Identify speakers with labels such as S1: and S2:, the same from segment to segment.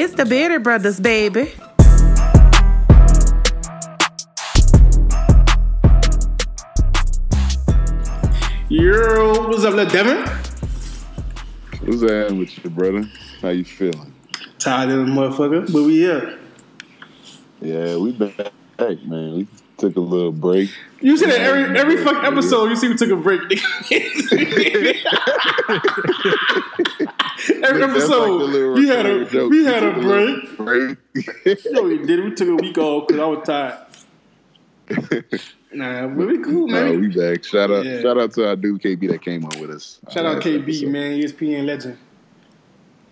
S1: It's the Bearded Brothers, baby.
S2: Yo, what's up, little Devin?
S3: What's that with you, brother? How you feeling?
S2: Tired of the motherfucker, but we here.
S3: Yeah, we back, man. We took a little break.
S2: You see that every every fucking episode. You see, we took a break. every
S3: That's like
S2: episode, we had a
S3: joke.
S2: we had a break. No, we did. We took a week off because I was tired. Nah, but we cool,
S3: nah,
S2: man.
S3: we back. Shout out,
S2: Yeah.
S3: shout out to our dude KB that came on with us.
S2: Shout out KB,
S3: episode.
S2: man, ESPN legend.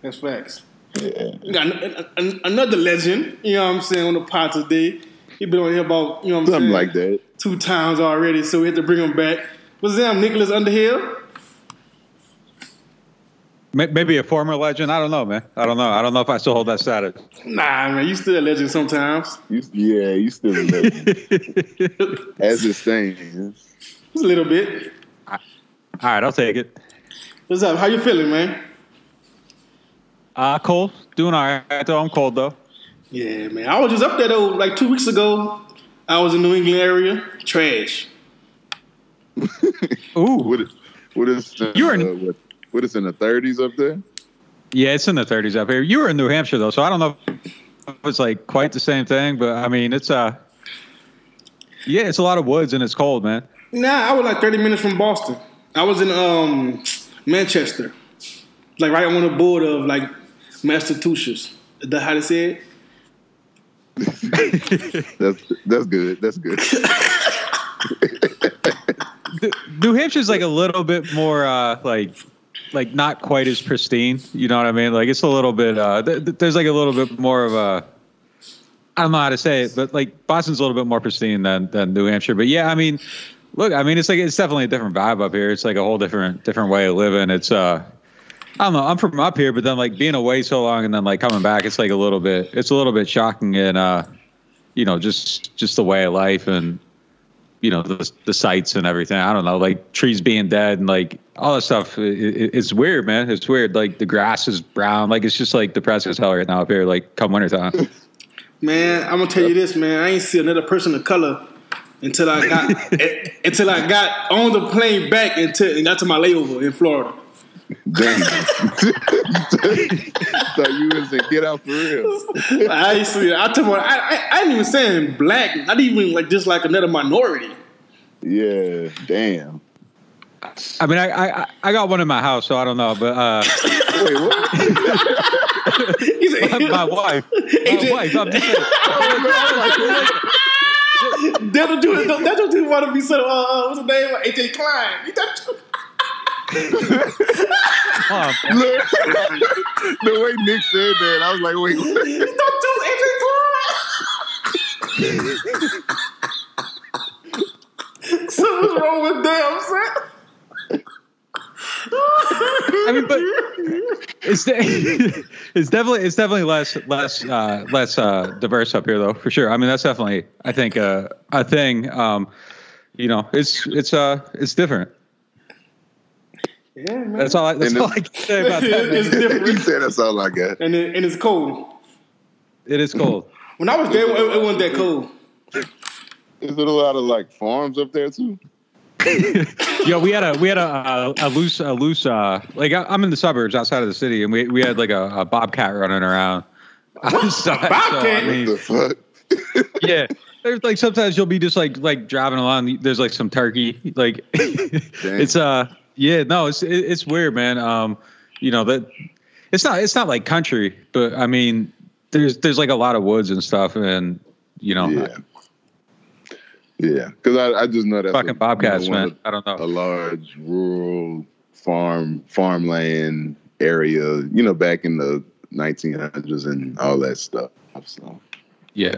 S2: That's facts.
S3: Yeah.
S2: We got an- an- another legend, you know what I'm saying, on the pod today. He been on here about, you know what I'm
S3: Something
S2: saying,
S3: like that.
S2: two times already, so we had to bring him back. What's his name? Nicholas Underhill?
S4: May- Maybe a former legend. I don't know, man. I don't know. I don't know if I still hold that status.
S2: Nah, man, you still a legend sometimes.
S3: You, yeah, you still a legend. As it stands.
S2: Just a little bit.
S4: All right, I'll take it.
S2: What's up? How you feeling, man?
S4: Uh, cold. Doing all right, though. I'm cold, though.
S2: Yeah, man. I was just up there though, like two weeks ago. I was in New England area. Trash.
S4: Ooh.
S3: What is, what is, uh,
S4: You're in-
S3: uh, what, what is in the 30s up there?
S4: Yeah, it's in the 30s up here. You were in New Hampshire, though, so I don't know if it's like quite the same thing, but I mean, it's uh, yeah, it's a lot of woods and it's cold, man.
S2: Nah, I was like 30 minutes from Boston. I was in um Manchester. Like right on the border of like Massachusetts. Is that how they say it?
S3: That's that's good. That's good.
S4: New Hampshire's like a little bit more uh, like like not quite as pristine. You know what I mean? Like it's a little bit. Uh, th- th- there's like a little bit more of a. I don't know how to say it, but like Boston's a little bit more pristine than than New Hampshire. But yeah, I mean, look, I mean, it's like it's definitely a different vibe up here. It's like a whole different different way of living. It's uh. I don't know. I'm from up here, but then like being away so long and then like coming back, it's like a little bit. It's a little bit shocking and uh, you know, just just the way of life and you know the the sights and everything. I don't know, like trees being dead and like all that stuff. It, it, it's weird, man. It's weird. Like the grass is brown. Like it's just like depressing as hell right now up here. Like come wintertime.
S2: Man, I'm gonna tell you this, man. I ain't see another person of color until I got until I got on the plane back until and got to my layover in Florida.
S3: Damn. so you was to get out for real.
S2: I ain't see it. I told my, I, I, I ain't even saying black. Not even like just like another minority.
S3: Yeah, damn.
S4: I mean, I, I I got one in my house, so I don't know, but uh,
S3: Wait, what?
S2: He said,
S4: my wife, my
S2: AJ
S4: wife. I'm just saying,
S2: That don't do that don't do want to be so. Uh, what's his name? AJ Klein. He
S3: Look, the way Nick said that, I was like, wait, what?
S2: don't do AJ Klein. so wrong with them? son?
S4: I mean, but it's de- it's definitely it's definitely less less uh, less uh, diverse up here though for sure. I mean that's definitely I think uh, a thing. Um, you know, it's it's uh it's different.
S2: Yeah, man.
S4: That's all. I, that's all I can say about that.
S2: it's
S4: Man.
S3: he
S2: different,
S3: said that's all I got.
S2: and it, and it's cold.
S4: It is cold.
S2: When I was there, it, it wasn't that cold.
S3: Is it a lot of like farms up there too?
S4: Yo, we had a we had a, a, a loose a loose uh like I, I'm in the suburbs outside of the city, and we we had like a, a bobcat running around. outside, so,
S2: bobcat?
S4: I mean,
S3: the fuck?
S4: yeah. There's like sometimes you'll be just like like driving along. There's like some turkey. Like it's uh yeah no it's it, it's weird man. Um you know that it's not it's not like country, but I mean there's there's like a lot of woods and stuff, and you know
S3: Yeah. Yeah, because I, I just know that
S4: fucking bobcats, man. I don't know A
S3: large rural farm farmland area, you know, back in the 1900s and all that stuff. So
S4: Yeah.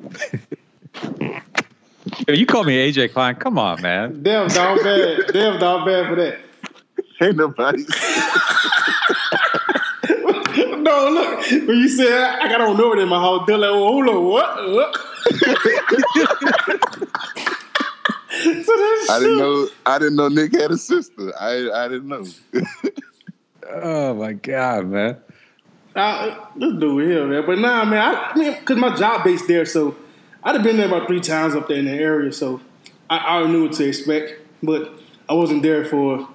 S4: Yo, you call me AJ Klein. Come on, man.
S2: Damn, dog bad. Damn, dog bad for that.
S3: ain't nobody.
S2: No, look. When you said I got on over in my house, they're like, oh, hold on, what? what? so
S3: I didn't know. I didn't know Nick had a sister. I I didn't know.
S4: Oh my god, man.
S2: Uh, this dude here, man. But nah, man. I, I mean, cause my job based there, so I'd have been there about three times up there in the area, so I, I already knew what to expect. But I wasn't there for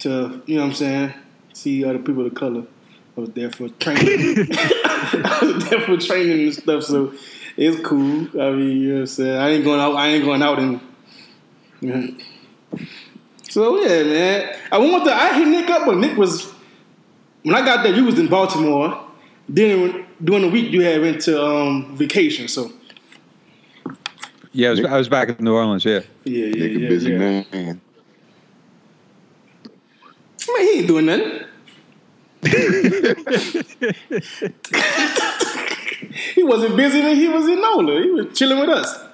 S2: to, you know what I'm saying, see other people of color. I was there for training. I was there for training and stuff, so it's cool. I mean, you know what I'm saying. I ain't going out. I ain't going out and. You know. So yeah, man. I went to. I hit Nick up, but Nick was when I got there. You was in Baltimore. Then during the week you had went to um, vacation. So
S4: Yeah, I was, I was back in New Orleans. Yeah.
S2: yeah, yeah,
S3: Nick a
S2: yeah.
S3: busy
S2: yeah.
S3: man.
S2: Man, he ain't doing nothing. he wasn't busy when he was in NOLA. He was chilling with us.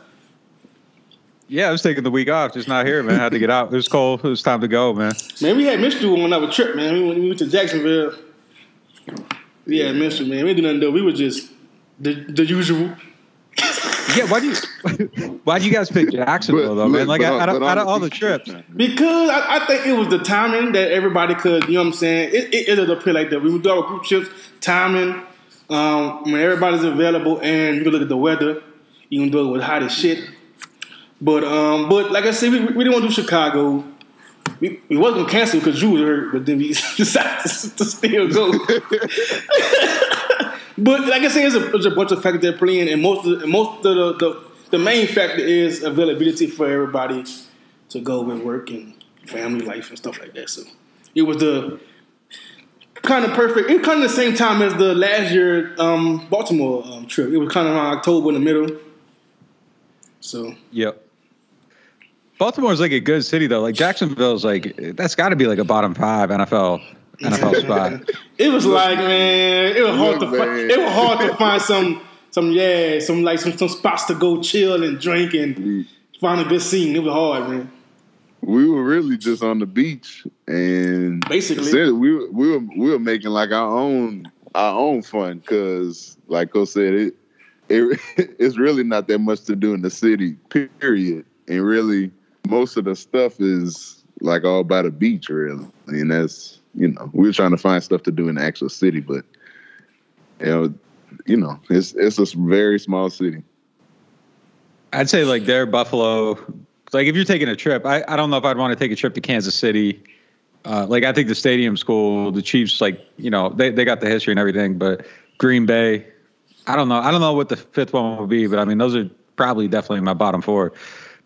S4: Yeah, I was taking the week off, just not here, man. I had to get out. It was cold. It was time to go, man.
S2: Man, we had missed you on another trip, man. We went, we went to Jacksonville. We had missed you, man. We didn't do nothing though. We were just the, the usual.
S4: Yeah, why do you why do you guys pick Jacksonville though, man? Like
S3: but
S4: out, of,
S3: but on
S4: out of all the trips,
S2: Because I, I think it was the timing that everybody could, you know what I'm saying? It, it ended up here like that. We would do our group trips, timing, um, when everybody's available, and you can look at the weather, even though it was hot as shit. But um, but like I said, we, we didn't want to do Chicago. We, we wasn't gonna cancel because you was hurt, but then we decided to, to still go. but like I say, it's a, it's a bunch of factors that play in, and most of the, most of the, the the main factor is availability for everybody to go with work and family life and stuff like that. So it was the kind of perfect. It was kind of the same time as the last year um, Baltimore um, trip. It was kind of around October in the middle. So
S4: Yep. Baltimore's like a good city though. Like Jacksonville's like that's got to be like a bottom five NFL NFL spot.
S2: it was like man, it was hard to find. It was hard to find some some yeah some like some some spots to go chill and drink and mm. find a good scene. It was hard, man.
S3: we were really just on the beach and
S2: Basically.
S3: said we were, we were we were making like our own our own fun because like Coach said it it it's really not that much to do in the city period and really most of the stuff is like all by the beach really and that's you know we were trying to find stuff to do in the actual city but you know you know it's it's a very small city
S4: I'd say like there, Buffalo. Like if you're taking a trip, I, I don't know if I'd want to take a trip to Kansas City. Uh, like I think the stadium's cool. The Chiefs, like you know, they they got the history and everything. But Green Bay, I don't know. I don't know what the fifth one would be. But I mean, those are probably definitely my bottom four.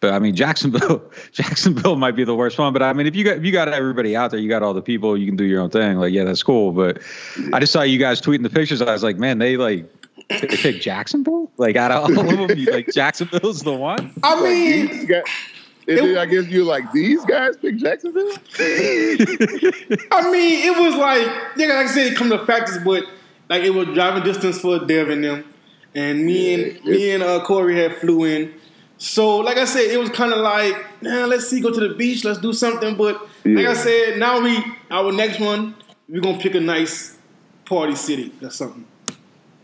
S4: But I mean, Jacksonville, Jacksonville might be the worst one. But I mean, if you got if you got everybody out there, you got all the people, you can do your own thing. Like, yeah, that's cool. But I just saw you guys tweeting the pictures. I was like, man, they like they picked Jacksonville. Like out of all of them, you, like Jacksonville's the one.
S2: I
S3: Like,
S2: mean,
S3: these guys, and then I guess you're like these guys pick Jacksonville.
S2: I mean, it was like yeah, like I said, it come to factors, but like it was driving distance for Dev and them, and me and
S3: Yeah,
S2: me and uh, Corey had flew in. So like I said, it was kind of like, nah, let's see, go to the beach, let's do something. But like I said, now we our next one, we're gonna pick a nice party city or something.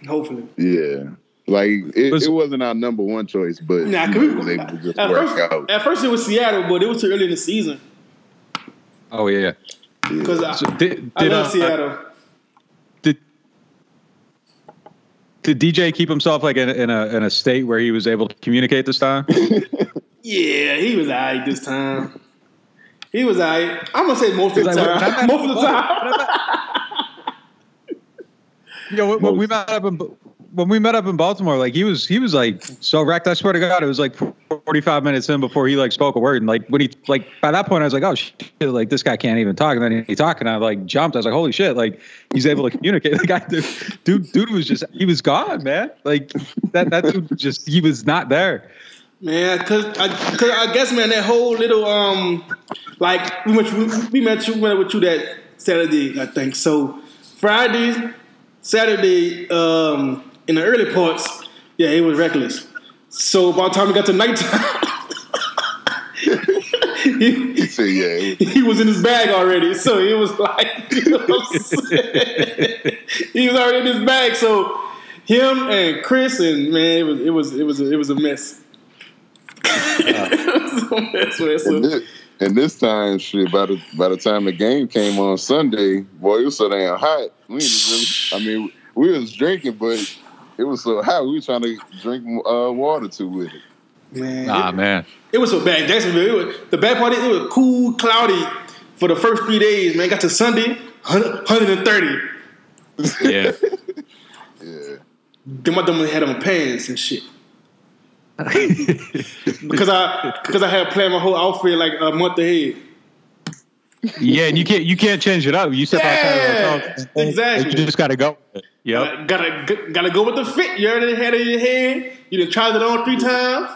S2: Hopefully.
S3: Yeah. Like it,
S4: Was-
S3: it wasn't our number one choice, but
S2: Nah,
S3: you
S2: 'cause
S3: know,
S2: we,
S3: they would just
S2: at,
S3: work
S2: first,
S3: out.
S2: at first it was Seattle, but it was too early in the season
S4: Oh yeah.
S2: because
S3: Yeah.
S2: I,
S4: So did,
S2: I love
S4: uh,
S2: Seattle.
S4: Did, did DJ keep himself like in, a- in a in a state where he was able to communicate this time?
S2: Yeah, he was alright this time. He was alright. I'm gonna say most of the
S4: Like,
S2: time. Most of the time.
S4: You know, when, when we met up in when we met up in Baltimore, like he was he was like so wrecked. I swear to God, it was like 45 minutes in before he like spoke a word. And like when he like by that point, I was like, oh shit, like this guy can't even talk. And then he talked, and I like jumped. I was like, holy shit, like he's able to communicate. The guy, dude, dude, was just he was gone, man. Like that that dude just he was not there.
S2: Man, cause I, cause I guess man, that whole little um, like we met we, we met you, we went with you that Saturday, I think. So Friday, Saturday, um, in the early parts, yeah, it was reckless. So by the time we got to nighttime, he,
S3: He said, "Yeah, was-
S2: he was in his bag already. So it was like, you know what I'm he was already in his bag. So him and Chris and man, it was it was it was a, it was a mess. it was a what it's
S3: And this, and this time, shit. By the by the time the game came on Sunday, boy, it was so damn hot. We really. I mean, we was drinking, but it was so hot. We were trying to drink uh, water too with it.
S2: man.
S4: Nah,
S2: it,
S4: man.
S2: it was so bad. Jacksonville. It was, the bad part is it was cool, cloudy for the first three days. Man, got to Sunday, 100, 130.
S4: Yeah.
S3: Yeah.
S2: Then my dumb had on pants and shit. because I because I had planned my whole outfit like a month ahead.
S4: yeah, and you can't you can't change it up. You step
S2: Yeah,
S4: outside of the
S2: exactly.
S4: You just got to go. With it. Yep.
S2: Uh, gotta g- gotta go with the fit. You already had it in your head. You done tried it on three times.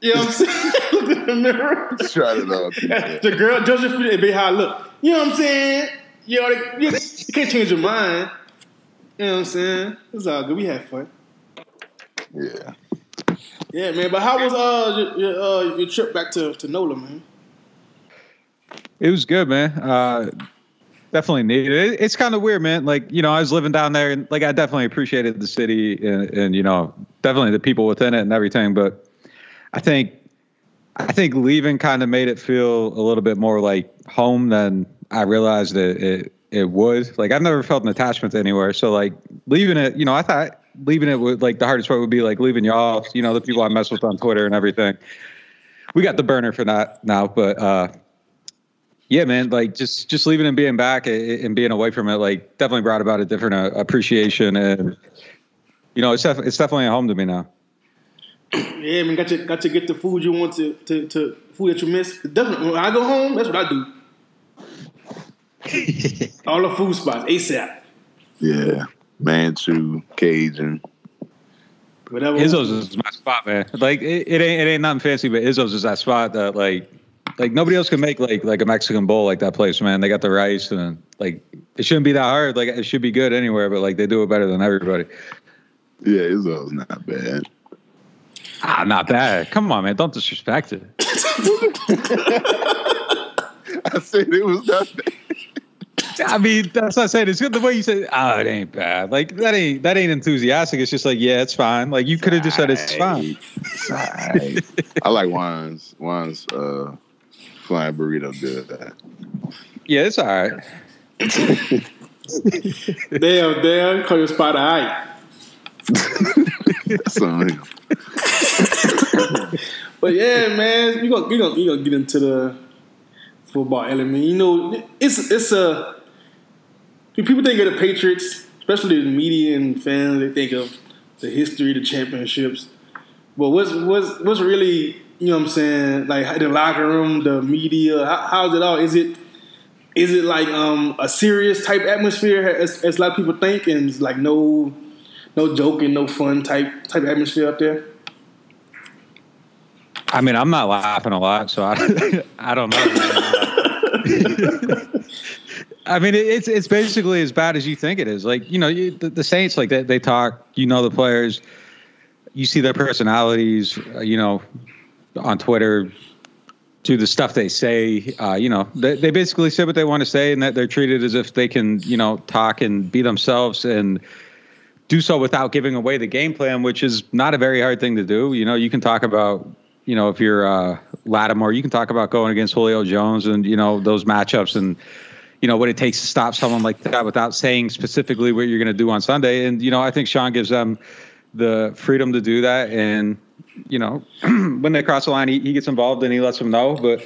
S2: You know what I'm saying? Look in the mirror.
S3: Tried it man.
S2: the girl for it be how I look. You know what I'm saying? You, already, you, you can't change your mind. You know what I'm saying? It's all good. We had fun.
S3: Yeah.
S2: Yeah, man. But how was uh your your, uh, your trip back to, to NOLA, man?
S4: It was good, man. Uh, definitely needed it. It's kind of weird, man. Like, you know, I was living down there and like I definitely appreciated the city and, and you know, definitely the people within it and everything. But I think I think leaving kind of made it feel a little bit more like home than I realized it it, it would. Like I've never felt an attachment to anywhere. So like leaving it, you know, I thought leaving it would like the hardest part would be like leaving y'all, you know, the people I mess with on Twitter and everything. We got the burner for that now, but uh yeah, man. Like just just leaving and being back and and being away from it, like definitely brought about a different uh, appreciation, and you know, it's def- it's definitely a home to me now.
S2: Yeah, man. Got to got to get the food you want to to, to food that you miss. Definitely. When I go home, that's what I do. All the food spots ASAP.
S3: Yeah. Manchu, Cajun.
S2: Whatever.
S4: Izzo's is my spot, man. Like it, it ain't it ain't nothing fancy, but Izzo's is that spot that like like nobody else can make like like a Mexican bowl like that place, man. They got the rice and like it shouldn't be that hard. Like it should be good anywhere, but like they do it better than everybody.
S3: Yeah, Izzo's not bad.
S4: Ah, not bad. Come on, man. Don't disrespect it.
S3: I said it was not bad.
S4: I mean, that's not saying it's good. The way you said, "Oh, it ain't bad." Like that ain't that ain't enthusiastic. It's just like, yeah, it's fine. Like you could have just said it's fine.
S3: It's alright. I like Juan's. Juan's. uh, flying burrito good.
S4: Yeah, it's all right.
S2: Damn, damn. Call your spot all right.
S3: That's on him.
S2: But yeah, man, you gonna you gonna you gonna get into the football element. You know, it's it's a people think of the Patriots, especially the media and fans. They think of the history, the championships. But what's what's what's really you know what I'm saying? Like the locker room, the media. How, how's it all? Is it is it like um, a serious type atmosphere as, as a lot of people think, and it's like no no joking, no fun type type atmosphere up there?
S4: I mean, I'm not laughing a lot, so I, I don't know. I mean, it's it's basically as bad as you think it is. Like you know, you, the, the Saints, like they, they talk. You know, the players. You see their personalities. Uh, you know, on Twitter, do the stuff they say. Uh, you know, they, they basically say what they want to say, and that they're treated as if they can, you know, talk and be themselves and do so without giving away the game plan, which is not a very hard thing to do. You know, you can talk about, you know, if you're uh, Lattimore, you can talk about going against Julio Jones and you know those matchups and you know what it takes to stop someone like that without saying specifically what you're going to do on Sunday. And you know, I think Sean gives them the freedom to do that. And you know, when they cross the line, he, he gets involved and he lets them know. But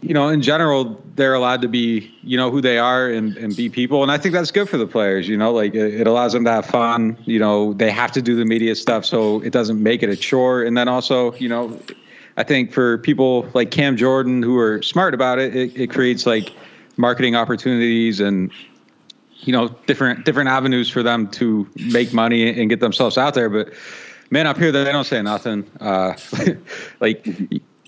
S4: you know, in general, they're allowed to be, you know, who they are and, and be people. And I think that's good for the players, you know, like it, it allows them to have fun. You know, they have to do the media stuff so it doesn't make it a chore. And then also, you know, I think for people like Cam Jordan who are smart about it, it, it creates like marketing opportunities and, you know, different different avenues for them to make money and get themselves out there. But man, up here they don't say nothing. Uh, like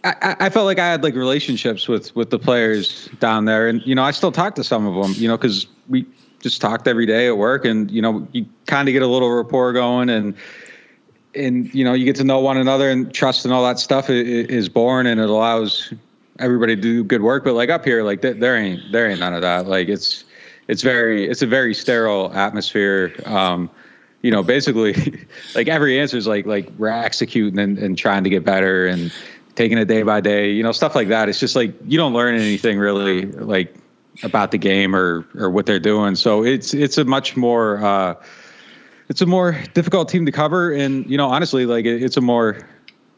S4: I, I felt like I had like relationships with with the players down there, and you know I still talk to some of them, you know, because we just talked every day at work, and you know you kind of get a little rapport going, and and you know you get to know one another, and trust and all that stuff is, born, and it allows everybody to do good work. But like up here, like there ain't there ain't none of that. Like it's it's very it's a very sterile atmosphere. Um, you know, basically, like every answer is like like we're executing and, and trying to get better and taking it day by day, you know, stuff like that. It's just like you don't learn anything really like about the game or or what they're doing. So it's it's a much more uh, it's a more difficult team to cover, and you know, honestly, like it, it's a more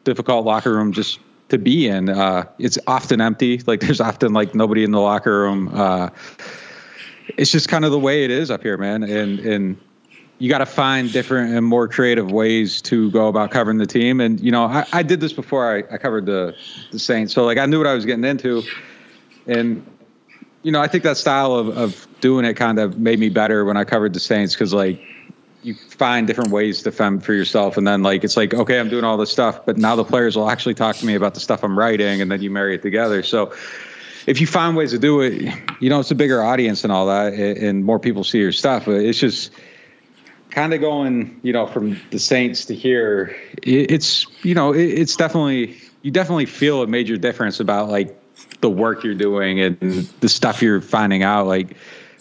S4: difficult locker room just to be in. Uh, it's often empty. Like there's often like nobody in the locker room. Uh, it's just kind of the way it is up here, man. And and you got to find different and more creative ways to go about covering the team. And you know, I, I did this before I, I covered the the Saints, so like I knew what I was getting into. And you know, I think that style of of doing it kind of made me better when I covered the Saints because like you find different ways to fend for yourself and then like it's like okay i'm doing all this stuff but now the players will actually talk to me about the stuff i'm writing and then you marry it together so if you find ways to do it you know it's a bigger audience and all that and more people see your stuff it's just kind of going you know from the saints to here it's you know it's definitely you definitely feel a major difference about like the work you're doing and the stuff you're finding out like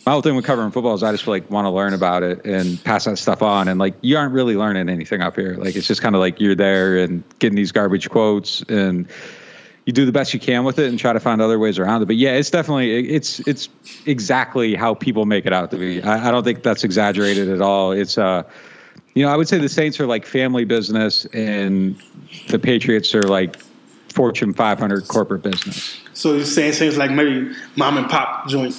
S4: my whole thing with covering football is I just like want to learn about it and pass that stuff on. And like you aren't really learning anything up here. Like it's just kind of like you're there and getting these garbage quotes and you do the best you can with it and try to find other ways around it. But yeah, it's definitely it's it's exactly how people make it out to be. I, I don't think that's exaggerated at all. It's uh you know, I would say the Saints are like family business and the Patriots are like Fortune 500 corporate business.
S2: So you're saying things like maybe mom and pop joint.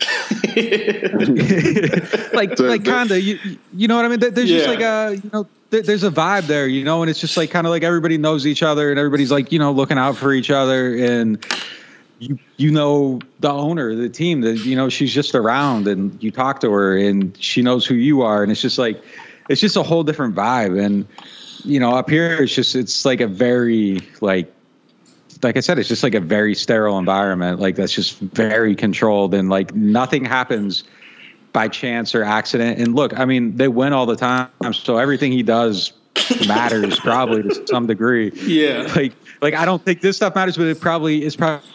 S4: like like kind of you you know what I mean? There- There's just like a you know there- there's a vibe there, you know, and it's just like kind of like everybody knows each other and everybody's like you know looking out for each other and you you know the owner the team that you know she's just around and you talk to her and she knows who you are and it's just like it's just a whole different vibe and you know up here it's just it's like a very like like I said, it's just like a very sterile environment. Like that's just very controlled and like nothing happens by chance or accident. And look, I mean, they win all the time, so everything he does matters probably to some degree.
S2: Yeah.
S4: Like, like I don't think this stuff matters, but it probably is probably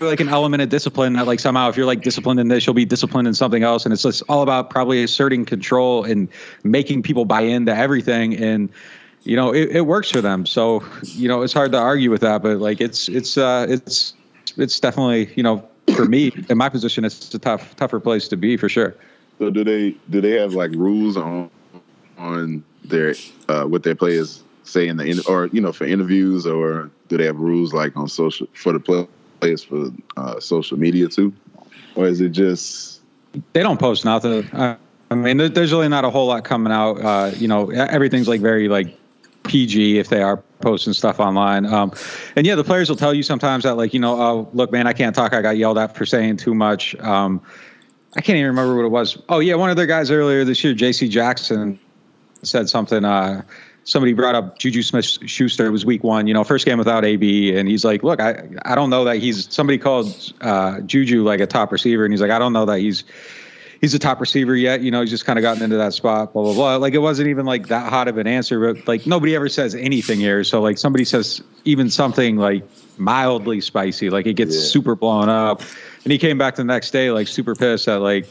S4: like an element of discipline that like somehow if you're like disciplined in this you'll be disciplined in something else and it's just all about probably asserting control and making people buy into everything and you know it, it works for them so you know it's hard to argue with that but like it's it's uh it's it's definitely you know for me in my position it's a tough tougher place to be for sure
S3: So do they do they have like rules on on their uh, what their players say in the in, or you know for interviews or do they have rules like on social for the players for uh, social media too, or is it just
S4: they don't post nothing. I, I mean, there's really not a whole lot coming out. Uh, you know, everything's like very like PG if they are posting stuff online. Um, and yeah, the players will tell you sometimes that like, you know, oh, look, man, I can't talk. I got yelled at for saying too much. Um, I can't even remember what it was. Oh yeah, one of their guys earlier this year, J.C. Jackson, said something. Uh, somebody brought up Juju Smith Schuster. It was week one, you know, first game without AB, and he's like, "Look, I I don't know that he's." Somebody called uh, Juju like a top receiver, and he's like, "I don't know that he's." He's a top receiver yet, you know. He's just kind of gotten into that spot, blah blah blah. Like it wasn't even like that hot of an answer, but like nobody ever says anything here. So like somebody says even something like mildly spicy, like it gets
S3: Yeah.
S4: super blown up, and he came back the next day like super pissed that like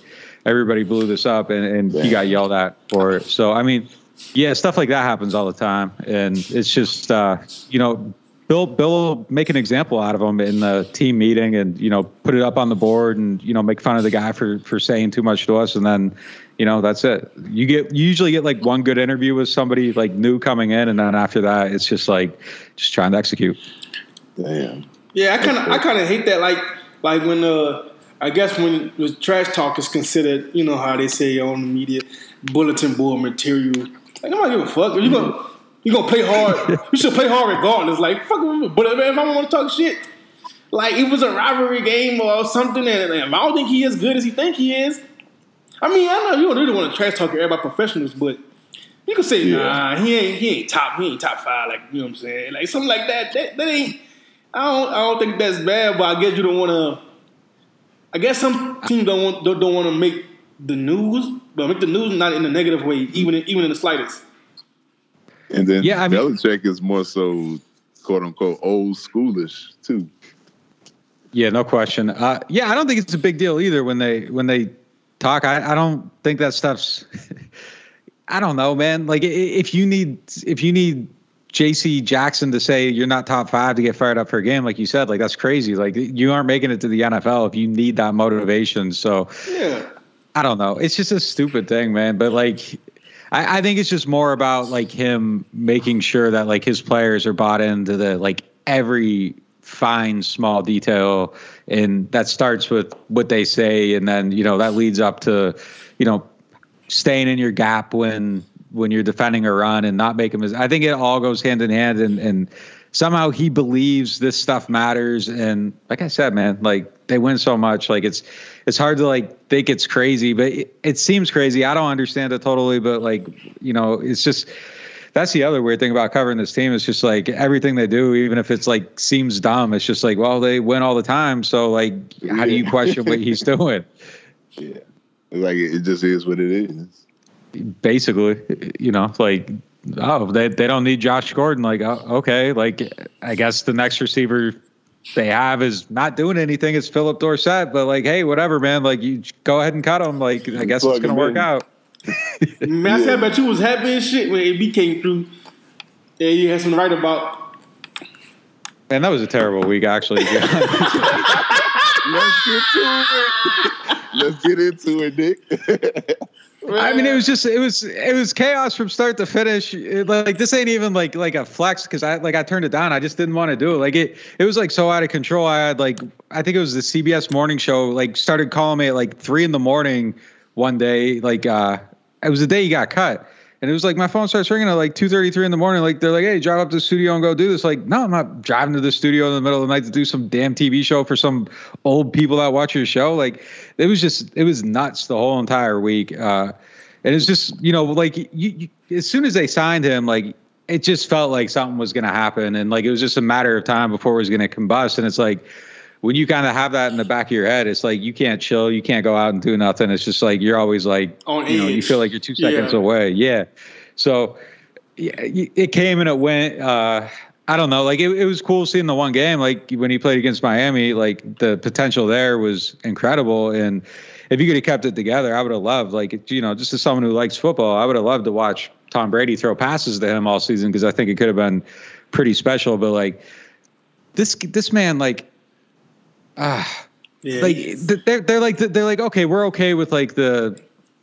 S4: everybody blew this up and, and he got yelled at for it. So I mean, yeah, stuff like that happens all the time, and it's just uh, you know, Bill Bill will make an example out of him in the team meeting, and you know, put it up on the board, and you know, make fun of the guy for for saying too much to us, and then you know, that's it. You get you usually get like one good interview with somebody like new coming in, and then after that, it's just like just trying to execute.
S3: damn?
S2: Yeah, I kind of I kind of hate that. Like like when uh I guess when the trash talk is considered, you know how they say on the media, bulletin board material. Like I'm not give a fuck. You gonna you gonna play hard? you should play hard regardless. Like fuck, it, but if I want to talk shit, like it was a rivalry game or something, and, and I don't think he as good as he think he is. I mean, I know you don't really want to trash talk everybody professionals, but you can say,
S3: Yeah.
S2: nah, he ain't he ain't top, he ain't top five, like you know what I'm saying, like something like that. That, that ain't. I don't I don't think that's bad, but I guess you don't want to. I guess some teams don't want don't, don't want to make the news, but make the news not in a negative way, even in, even in the slightest.
S3: And then
S4: Yeah, I mean-
S3: Belichick is more so quote unquote old schoolish too.
S4: Yeah, no question. Uh, yeah, I don't think it's a big deal either when they when they talk. I, I don't think that stuff's. I don't know, man. Like if you need if you need J.C. Jackson to say you're not top five to get fired up for a game, like you said, like that's crazy. Like you aren't making it to the NFL if you need that motivation. So
S2: Yeah.
S4: I don't know. It's just a stupid thing, man. But like, I, I think it's just more about like him making sure that like his players are bought into the like every fine small detail, and that starts with what they say, and then you know that leads up to, you know, staying in your gap when when you're defending a run and not making. Mis- I think it all goes hand in hand, and and somehow he believes this stuff matters. And like I said, man, like they win so much, like it's it's hard to like think it's crazy, but it, it seems crazy. I don't understand it totally, but like you know, it's just. That's the other weird thing about covering this team. It's just like everything they do, even if it's like seems dumb, it's just like, well, they win all the time. So like, how do you question what he's doing?
S3: Yeah. Like it just is what it is.
S4: basically, you know, like, oh, they, they don't need Josh Gordon. Like, oh, okay, like, I guess the next receiver they have is not doing anything. It's Phillip Dorsett, but like, hey, whatever, man. Like, you go ahead and cut him. Like, I guess
S3: Plug
S4: it's gonna
S3: him
S4: work out.
S2: Man, I said, but you was happy as shit when AB came through. Yeah, you had some right about.
S4: Man, that was a terrible week, actually.
S3: Let's get to it. Let's get into it, Dick.
S4: I mean, it was just it was it was chaos from start to finish. It, like this ain't even like like a flex because I like I turned it down. I just didn't want to do it. Like it it was like so out of control. I had like I think it was the CBS morning show like started calling me at like three in the morning one day. Like uh it was the day he got cut. And it was like my phone starts ringing at like two thirty three in the morning. Like they're like, "Hey, drive up to the studio and go do this." Like, no, I'm not driving to the studio in the middle of the night to do some damn TV show for some old people that watch your show. Like, it was just, it was nuts the whole entire week. Uh, and it's just, you know, like you, you, as soon as they signed him, like it just felt like something was going to happen, and like it was just a matter of time before it was going to combust. And it's like when you kind of have that in the back of your head, it's like you can't chill, you can't go out and do nothing. It's just like you're always like,
S2: On
S4: you know, you feel like you're two seconds
S2: Yeah.
S4: away. Yeah. So yeah, it came and it went. Uh, I don't know. Like it, it was cool seeing the one game. Like when he played against Miami, like the potential there was incredible. And if you could have kept it together, I would have loved. Like you know, just as someone who likes football, I would have loved to watch Tom Brady throw passes to him all season because I think it could have been pretty special. But like this, this man, like. Ah,
S2: Yeah,
S4: like they're they're like they're like okay, we're okay with like the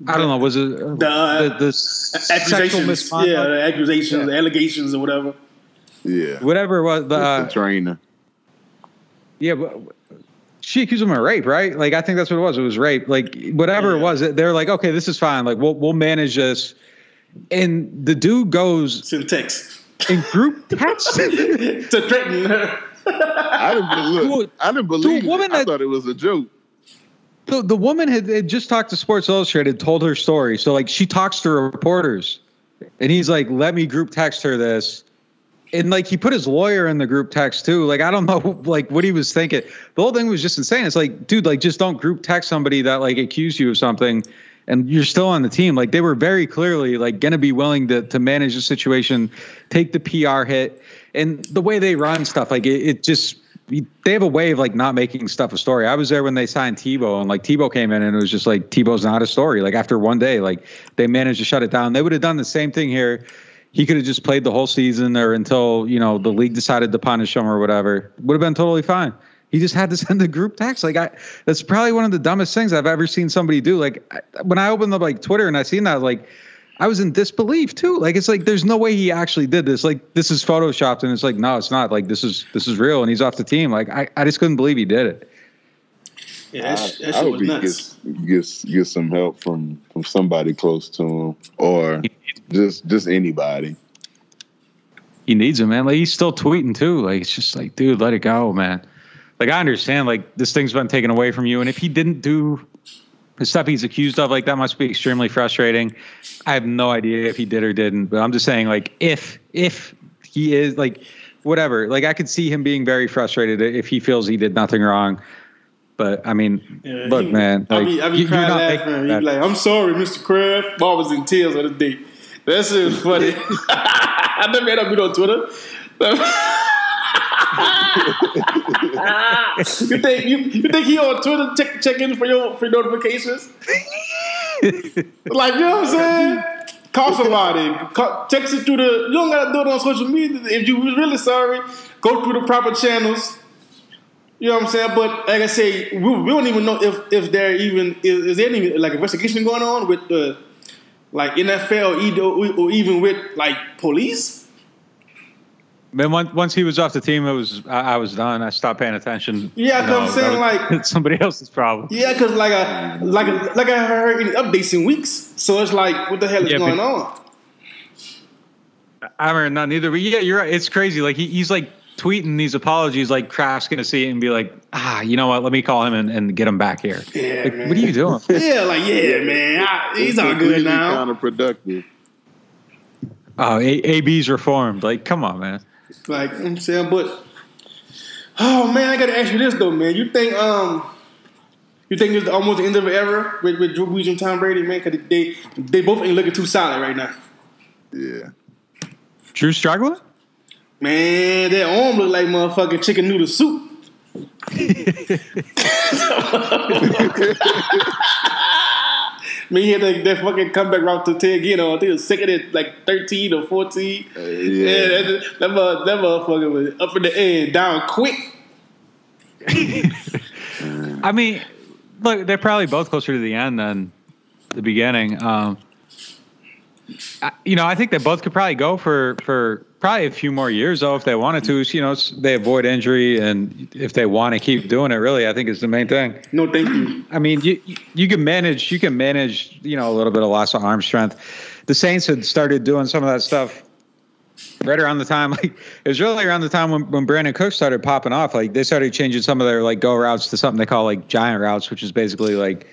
S4: I don't know, was it uh,
S2: The, uh,
S4: the, the sexual
S2: accusations,
S4: misconduct,
S2: yeah, the accusations,
S4: Yeah.
S2: the allegations, or whatever.
S3: Yeah.
S4: whatever it was. The,
S3: the
S4: uh,
S3: trainer.
S4: yeah, but she accused him of rape, right? Like I think that's what it was. It was rape. Like whatever it was, they're like, okay, this is fine. Like we'll we'll manage this. And the dude goes
S2: Send text
S4: in group text.
S2: to threaten her.
S3: I didn't
S4: a-
S3: I didn't believe.
S4: woman
S3: it. I thought it was a joke.
S4: the, the woman had, had just talked to Sports Illustrated, told her story. So like she talks to reporters, and he's like, "Let me group text her this," and like he put his lawyer in the group text too. Like I don't know like what he was thinking. The whole thing was just insane. It's like, dude, like just don't group text somebody that like accused you of something. And you're still on the team. Like they were very clearly like going to be willing to to manage the situation, take the PR hit, and the way they run stuff. Like it, it just they have a way of like not making stuff a story. I was there when they signed Tebow, and like Tebow came in, and it was just like Tebow's not a story. Like after one day, like they managed to shut it down. They would have done the same thing here. He could have just played the whole season, or until you know the league decided to punish him or whatever. Would have been totally fine. He just had to send the group text. Like I, that's probably one of the dumbest things I've ever seen somebody do. Like when I opened up like Twitter and I seen that, like I was in disbelief too. Like it's like there's no way he actually did this. Like this is photoshopped, and it's like no, it's not. Like this is this is real, and he's off the team. Like I, I just couldn't believe he did it.
S2: Yeah, that,
S3: I,
S2: sh- that
S3: I
S2: shit
S3: hope he
S2: nuts.
S3: gets gets gets some help from from somebody close to him, or just just anybody.
S4: He needs it, man. Like he's still tweeting too. Like it's just like, dude, let it go, man. Like I understand, like this thing's been taken away from you, and if he didn't do the stuff he's accused of, like that must be extremely frustrating. I have no idea if he did or didn't, but I'm just saying, like if if he is like whatever, like I could see him being very frustrated if he feels he did nothing wrong. But I mean,
S2: Yeah,
S4: look,
S2: he-
S4: man,
S2: I
S4: like,
S2: be, I be
S4: you- you're
S2: crying
S4: not
S2: laughing.
S4: making
S2: He like, "I'm sorry, Mr. Kraft." Bob was in tears on the day. That shit was funny. I never had that on Twitter. you think you, you think he on Twitter check check in for your for notifications? like you know what I'm saying? Call somebody. Call, text it through the. You don't gotta do it on social media. If you really sorry, go through the proper channels. You know what I'm saying? But like I say, we, we don't even know if if there even is, is there any like investigation going on with the like NFL or even with like police.
S4: Then once once he was off the team, it was I, I was done. I stopped paying attention.
S2: Yeah, 'cause I'm
S4: that
S2: saying,
S4: was
S2: like-
S4: somebody else's problem.
S2: Yeah, because like I like like I haven't heard any updates in weeks. So it's like, what the hell is
S4: Yeah,
S2: going
S4: but-
S2: on?
S4: I haven't none either. But yeah, you're right. It's crazy. Like he, he's like tweeting these apologies. Like Kraft's gonna see it and be like, ah, you know what? Let me call him and, and get him back here.
S2: Yeah,
S4: Like,
S2: man.
S4: what are you doing?
S2: Yeah, like yeah, man, I, he's
S3: It's
S2: all good
S3: completely
S2: now.
S3: Counterproductive.
S4: Oh, A- AB's reformed. Like, come on, man.
S2: Like you know what I'm saying, but oh man, I gotta ask you this though, man. You think um you think it's almost the end of an era with, with Drew Brees and Tom Brady, man? Because they they both ain't looking too solid right now.
S3: Yeah.
S4: Drew struggling?
S2: Man, that arm look like motherfucking chicken noodle soup. Man, he had that, that fucking comeback route to Ted Ginn. I think it was second at like 13 or 14.
S3: Uh,
S2: Yeah,
S3: yeah.
S2: that, that, mother- that motherfucker was up in the air, down quick.
S4: I mean, look, they're probably both closer to the end than the beginning. Um, I, you know, I think they both could probably go for for probably a few more years though if they wanted to. You know, they avoid injury, and if they want to keep doing it, really, I think is the main thing.
S2: No, thank you.
S4: I mean, you you can manage you can manage you know a little bit of loss of arm strength. The Saints had started doing some of that stuff right around the time like it was really around the time when, when Brandin Cooks started popping off. Like they started changing some of their like go routes to something they call like giant routes, which is basically like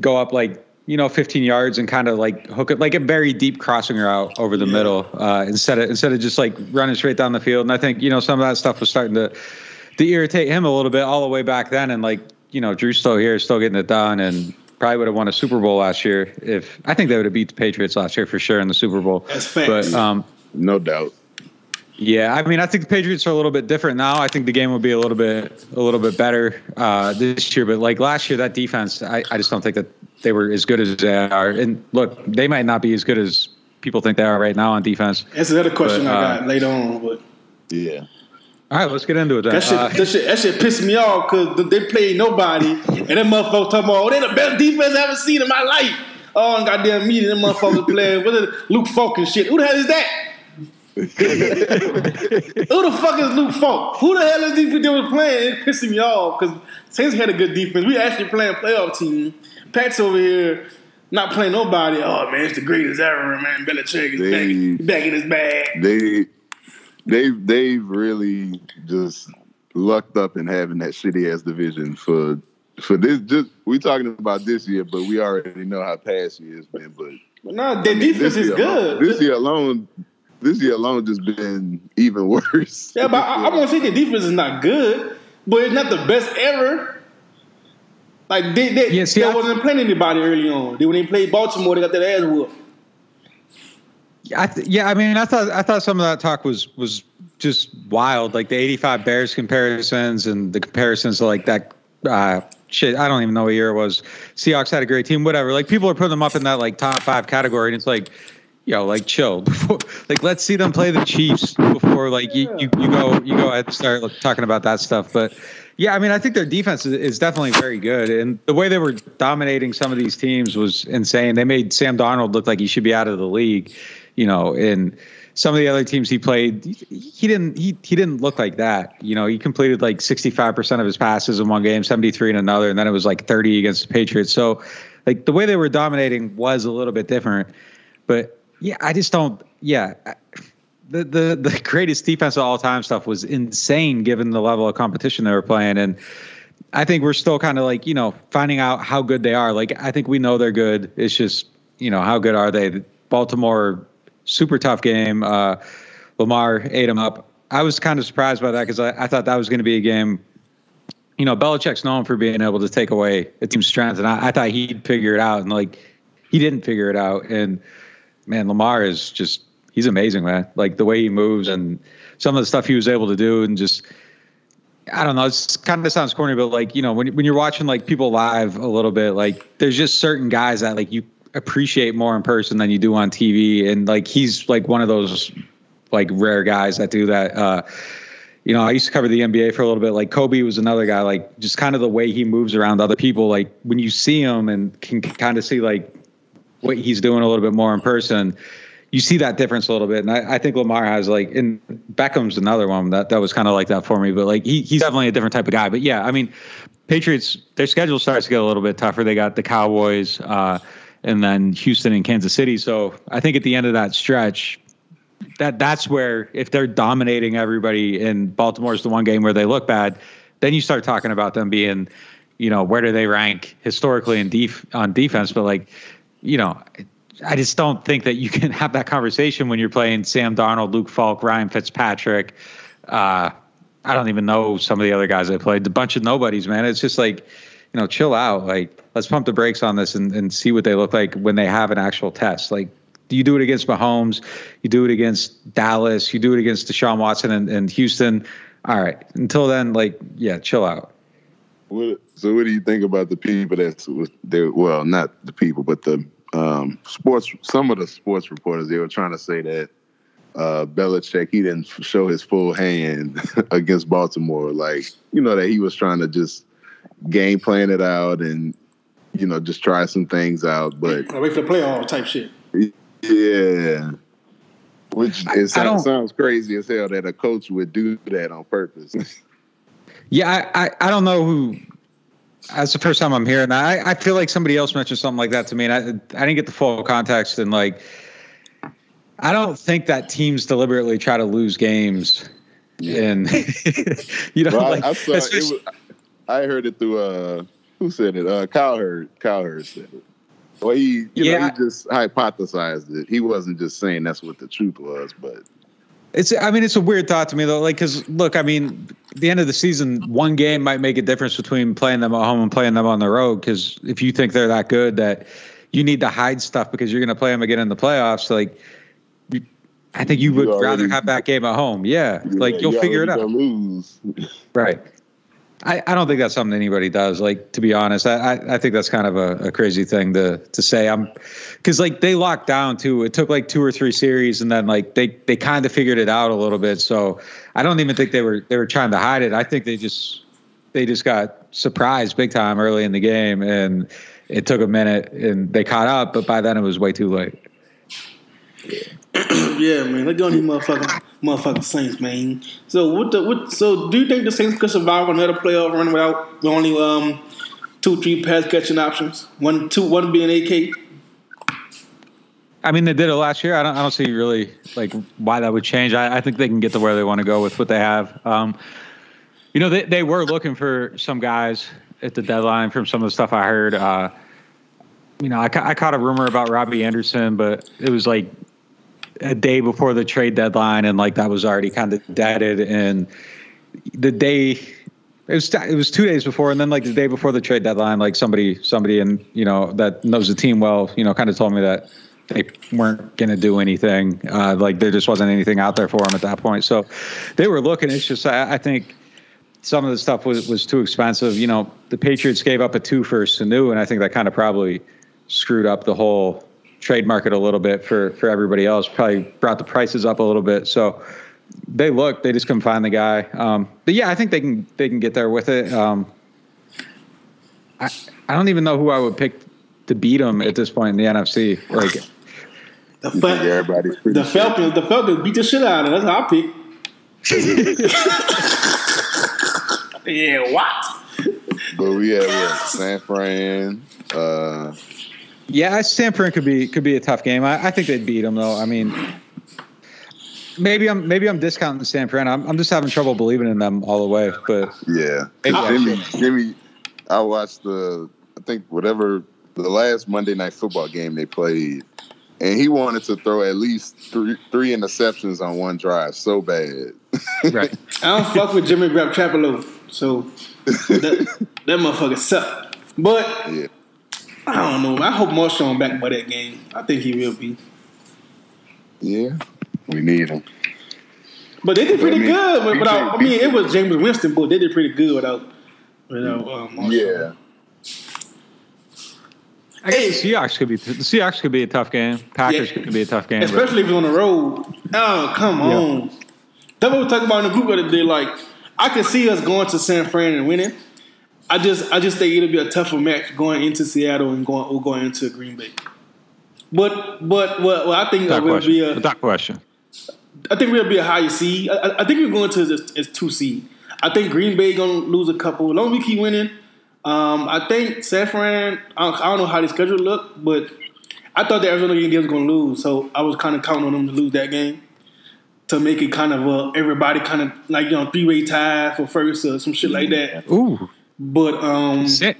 S4: go up like you know 15 yards and kind of like hook it like a very deep crossing route over the middle uh, instead of instead of just like running straight down the field. And I think you know some of that stuff was starting to to irritate him a little bit all the way back then. And like you know Drew's still here, still getting it done, and probably would have won a Super Bowl last year if I think they would have beat the Patriots last year for sure in the Super Bowl.
S2: That's facts.
S4: But um,
S3: No doubt.
S4: yeah, I mean, I think the Patriots are a little bit different now. I think the game will be a little bit a little bit better uh, this year. But like last year, that defense, I, I just don't think that they were as good as they are. And look, they might not be as good as people think they are right now on defense.
S2: That's another question
S4: But,
S2: I
S4: uh,
S2: got later on. But
S3: Yeah.
S4: All right, let's get into it then.
S2: that shit,
S4: Uh,
S2: that shit, that shit pissed me off because they played nobody, and that motherfucker talking about, oh, they the best defense I ever seen in my life. Oh, and goddamn meeting, them motherfuckers playing. What is it? Luke Falk and shit. Who the hell is that? Who the fuck is Luke Falk? Who the hell is defense they was playing? It's pissing me off because Saints had a good defense. We actually playing playoff team. Pat's over here not playing nobody. Oh man, it's the greatest ever, man. Belichick is
S3: They-
S2: back, back in his bag.
S3: They they they've really just lucked up in having that shitty ass division for for this just we talking about this year, but we already know how past year's been. But
S2: nah, their defense
S3: this
S2: is
S3: year
S2: good.
S3: alone, this year alone this year alone just been even worse.
S2: yeah, but I, I won't say the defense is not good, but it's not the best ever. Like they, they,
S4: Yeah, see,
S2: they
S4: I-
S2: wasn't playing anybody early on. They, when they played Baltimore, they got their ass whooped.
S4: I th- yeah, I mean, I thought I thought some of that talk was was just wild, like the '85 Bears comparisons and the comparisons to like that uh, shit. I don't even know what year it was. Seahawks had a great team, whatever. Like people are putting them up in that like top five category, and it's like, yo, like chill. Before, like let's see them play the Chiefs before like you, you you go you go ahead and start like, talking about that stuff. But yeah, I mean, I think their defense is, definitely very good, and the way they were dominating some of these teams was insane. They made Sam Darnold look like he should be out of the league, you know, and some of the other teams he played, he, he didn't he he didn't look like that. You know, he completed like sixty five percent of his passes in one game, seventy three in another, and then it was like thirty against the Patriots. So, like the way they were dominating was a little bit different, but yeah, I just don't. Yeah, I- the the the greatest defense of all time stuff was insane given the level of competition they were playing, and I think we're still kind of like you know finding out how good they are. Like I think we know they're good. It's just you know how good are they? Baltimore, super tough game. Uh, Lamar ate them up. I was kind of surprised by that because I, I thought that was going to be a game. You know, Belichick's known for being able to take away a team's strength, and I, I thought he'd figure it out, and like he didn't figure it out. And man, Lamar is just he's amazing, man. Like the way he moves and some of the stuff he was able to do, and just I don't know. It's kind of sounds corny, but like you know, when when you're watching like people live a little bit, like there's just certain guys that like you appreciate more in person than you do on TV. And like he's like one of those like rare guys that do that. Uh, you know, I used to cover the NBA for a little bit. Like Kobe was another guy. Like just kind of the way he moves around other people. Like when you see him and can kind of see like what he's doing a little bit more in person you see that difference a little bit. And I, I, think Lamar has like, and Beckham's another one that, that was kind of like that for me, but like he, he's definitely a different type of guy. But yeah, I mean, Patriots, their schedule starts to get a little bit tougher. They got the Cowboys, uh, and then Houston and Kansas City. So I think at the end of that stretch, that that's where if they're dominating everybody and Baltimore's the one game where they look bad, then you start talking about them being, you know, where do they rank historically in def- on defense? But like, you know, I just don't think that you can have that conversation when you're playing Sam Darnold, Luke Falk, Ryan Fitzpatrick. Uh, I don't even know some of the other guys I played. A bunch of nobodies, man. It's just like, you know, chill out. Like, let's pump the brakes on this and, and see what they look like when they have an actual test. Like, do you do it against Mahomes, you do it against Dallas, you do it against Deshaun Watson and, and Houston. All right. Until then, like, yeah, chill out.
S3: What, so, what do you think about the people that's there? Well, not the people, but the um, sports. Some of the sports reporters they were trying to say that uh, Belichick he didn't show his full hand against Baltimore. Like you know that he was trying to just game plan it out and you know just try some things out. But
S2: wait for the playoff type shit.
S3: Yeah. Which it sounds, sounds crazy as hell that a coach would do that on purpose.
S4: yeah, I, I, I don't know who that's the first time I'm hearing that. I, I feel like somebody else mentioned something like that to me, and I, I didn't get the full context. And like, I don't think that teams deliberately try to lose games. Yeah. And you know, well, like, I, saw,
S3: just, was, I heard it through uh, who said it? Uh, Kyle Heard. Kyle Heard said it. Well, he, you yeah. know, he just hypothesized it. He wasn't just saying that's what the truth was, but
S4: it's. I mean, it's a weird thought to me though. Like, because look, I mean, the end of the season, one game might make a difference between playing them at home and playing them on the road. Because if you think they're that good, that you need to hide stuff because you're going to play them again in the playoffs, like. I think you would you rather have that game at home. Yeah, yeah like you'll figure it out.
S3: Lose.
S4: right. I, I don't think that's something anybody does. Like to be honest, I, I, I think that's kind of a, a, crazy thing to to say. I'm because like they locked down too. It took like two or three series, and then like they they kind of figured it out a little bit. So I don't even think they were they were trying to hide it. I think they just they just got surprised big time early in the game, and it took a minute, and they caught up. But by then it was way too late.
S2: yeah, man. Let's go on these motherfucking motherfucking Saints, man. So what the what so do you think the Saints could survive another playoff run without only um two, three pass catching options? One two one being AK?
S4: I mean, they did it last year. I don't, I don't see really like why that would change. I, I think they can get to where they want to go with what they have. Um, you know, they, they were looking for some guys at the deadline from some of the stuff I heard. Uh, you know, I, I caught a rumor about Robby Anderson, but it was like a day before the trade deadline, and like that was already kind of deaded. And the day it was it was two days before, and then like the day before the trade deadline, like somebody somebody and you know that knows the team well, you know, kind of told me that they weren't going to do anything. Uh, like there just wasn't anything out there for them at that point. So they were looking. It's just I, I think some of the stuff was was too expensive. You know, the Patriots gave up a two for Sanu, and I think that kind of probably screwed up the whole trade market a little bit for for everybody else. Probably brought the prices up a little bit. So they look, they just couldn't find the guy. Um, but yeah, I think they can they can get there with it. Um, I I don't even know who I would pick to beat them at this point in the NFC. Like
S2: the, Fal- the Falcons, the Falcons beat the shit out of us. I pick. yeah, what?
S3: But we have what, San Fran. Uh,
S4: yeah, San Fran could be could be a tough game. I, I think they'd beat them though. I mean, maybe I'm maybe I'm discounting San Fran. I'm I'm just having trouble believing in them all the way. But
S3: yeah, Jimmy, Jimmy, I watched the I think whatever the last Monday night football game they played, and he wanted to throw at least three three interceptions on one drive so bad.
S2: right. I don't fuck with Jimmy Garoppolo, so that, that motherfucker suck. But yeah. I don't know. I hope Marshawn back by that game. I think he will be.
S3: Yeah, we need him.
S2: But they did pretty I mean, good without. I mean, it was Jameis Winston, but they did pretty good without. You know, um,
S3: yeah.
S4: I guess the Seahawks could be the Seahawks could be a tough game. Packers
S2: Yeah.
S4: could be a tough game. but-
S2: especially if it's on the road. Oh, come on. That's what we talking about in the group the other day. Like, I could see us going to San Fran and winning. I just, I just think it'll be a tougher match going into Seattle and going or going into Green Bay. But, but, what, what I think
S4: without
S2: will be a,
S4: without question.
S2: I think we'll be a higher seed. I, I- I think we're going to as, as two seed. I think Green Bay gonna lose a couple. As long as we keep winning, um, I think San Fran. I don't, I don't know how the schedule look, but I thought the Arizona game was gonna lose, so I was kind of counting on them to lose that game to make it kind of a everybody kind of like you know three way tie for first or some shit like that.
S4: Ooh,
S2: But um,
S4: San,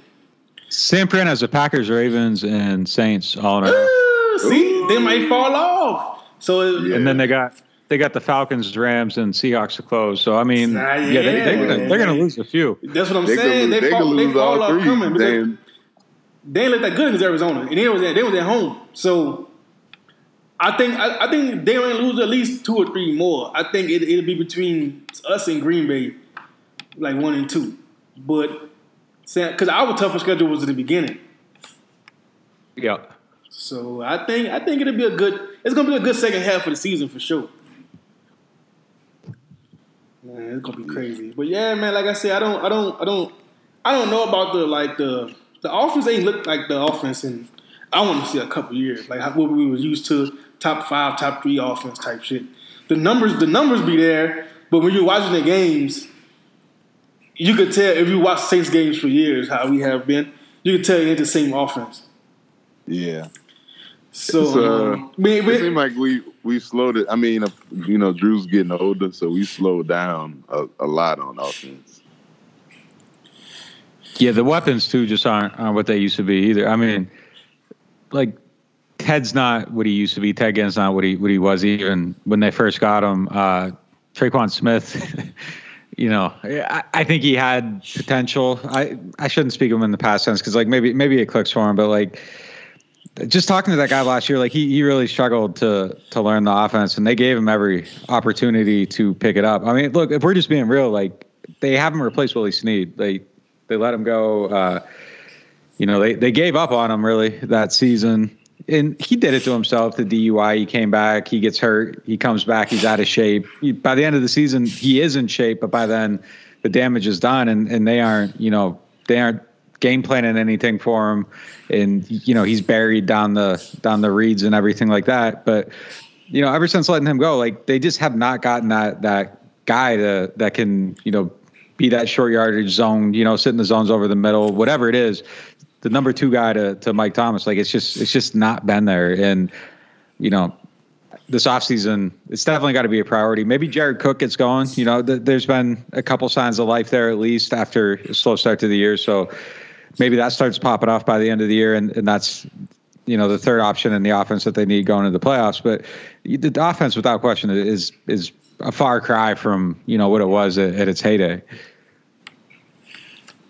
S4: San Fran has the Packers, Ravens, and Saints all in a row.
S2: see, they might fall off. So it,
S4: and then they got they got the Falcons, Rams, and Seahawks to close. So I mean,
S2: Nah,
S4: yeah, they, they're gonna they're gonna lose a few.
S2: that's what I'm
S3: They
S2: saying.
S3: could,
S2: They,
S3: they
S2: fall,
S3: could
S2: they fall
S3: all
S2: off
S3: three.
S2: coming because they ain't look that good against Arizona, and they was at, they was at home. So I think I, I think they only lose at least two or three more. I think it, it'll be between us and Green Bay, like one and two. But because our toughest schedule was at the beginning,
S4: Yeah.
S2: so I think I think it'll be a good. It's gonna be a good second half of the season for sure. Man, it's gonna be crazy. But yeah, man, like I said, I don't, I don't, I don't, I don't know about the like the the offense ain't look like the offense in I want to see a couple years, like what we was used to, top five, top three offense type shit. The numbers, the numbers be there, but when you're watching the games, you could tell if you watch Saints games for years, how we have been, you could tell it ain't the same offense.
S3: yeah,
S2: So,
S3: It's, uh,
S2: um, we,
S3: it seems like we we slowed it. I mean, uh, you know, Drew's getting older, so we slowed down a, a lot on offense.
S4: Yeah, the weapons too just aren't, aren't what they used to be either. I mean, like Ted's not what he used to be. Ted Ginn's not what he what he was even when they first got him. Uh, Tre'Quan Smith, you know, I, I think he had potential. I I shouldn't speak of him in the past tense because like maybe maybe it clicks for him, but like just talking to that guy last year, like he, he really struggled to to learn the offense, and they gave him every opportunity to pick it up. I mean, look, if we're just being real, like they haven't replaced Willie Snead. They they let him go. Uh, you know, they they gave up on him really that season, and he did it to himself. The DUI, he came back, he gets hurt, he comes back, he's out of shape. He, by the end of the season, he is in shape, but by then the damage is done, and and they aren't, you know, they aren't game planning anything for him, and you know he's buried down the down the reeds and everything like that. But you know, ever since letting him go, like they just have not gotten that that guy to that can you know be that short yardage zone, you know, sit in the zones over the middle, whatever it is. The number two guy to to Mike Thomas, like it's just it's just not been there, and you know. This offseason, it's definitely got to be a priority. Maybe Jared Cook gets going. You know, th- there's been a couple signs of life there at least after a slow start to the year. So maybe that starts popping off by the end of the year, and, and that's you know the third option in the offense that they need going into the playoffs. But the, offense, without question, is is a far cry from you know what it was at, at its heyday.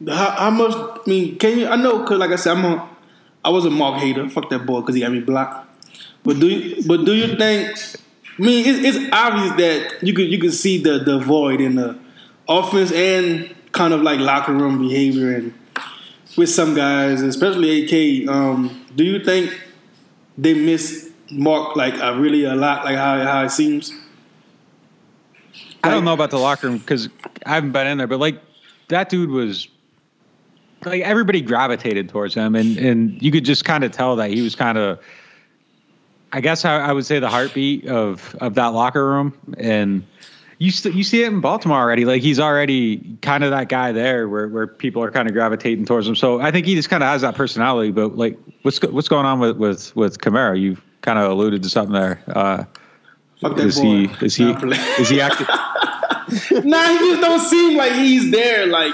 S2: How, how much? I mean, can you? I know because, like I said, I'm a. I was a Mark hater. Fuck that boy because he got me blocked. But do you? But do you think? I mean, it's, it's obvious that you could you could see the the void in the offense and kind of like locker room behavior and with some guys, especially AK. Um, do you think they miss Mark like uh, really a lot, like how how it seems?
S4: I don't know about the locker room because I haven't been in there, but like that dude was like everybody gravitated towards him, and and you could just kind of tell that he was kind of. I guess I, I would say the heartbeat of of that locker room, and you st- you see it in Baltimore already. Like he's already kind of that guy there, where where people are kind of gravitating towards him. So I think he just kind of has that personality. But like, what's go- what's going on with with with Kamara? You kind of alluded to something there. Uh, is he is he is he active?
S2: nah, he just don't seem like he's there. Like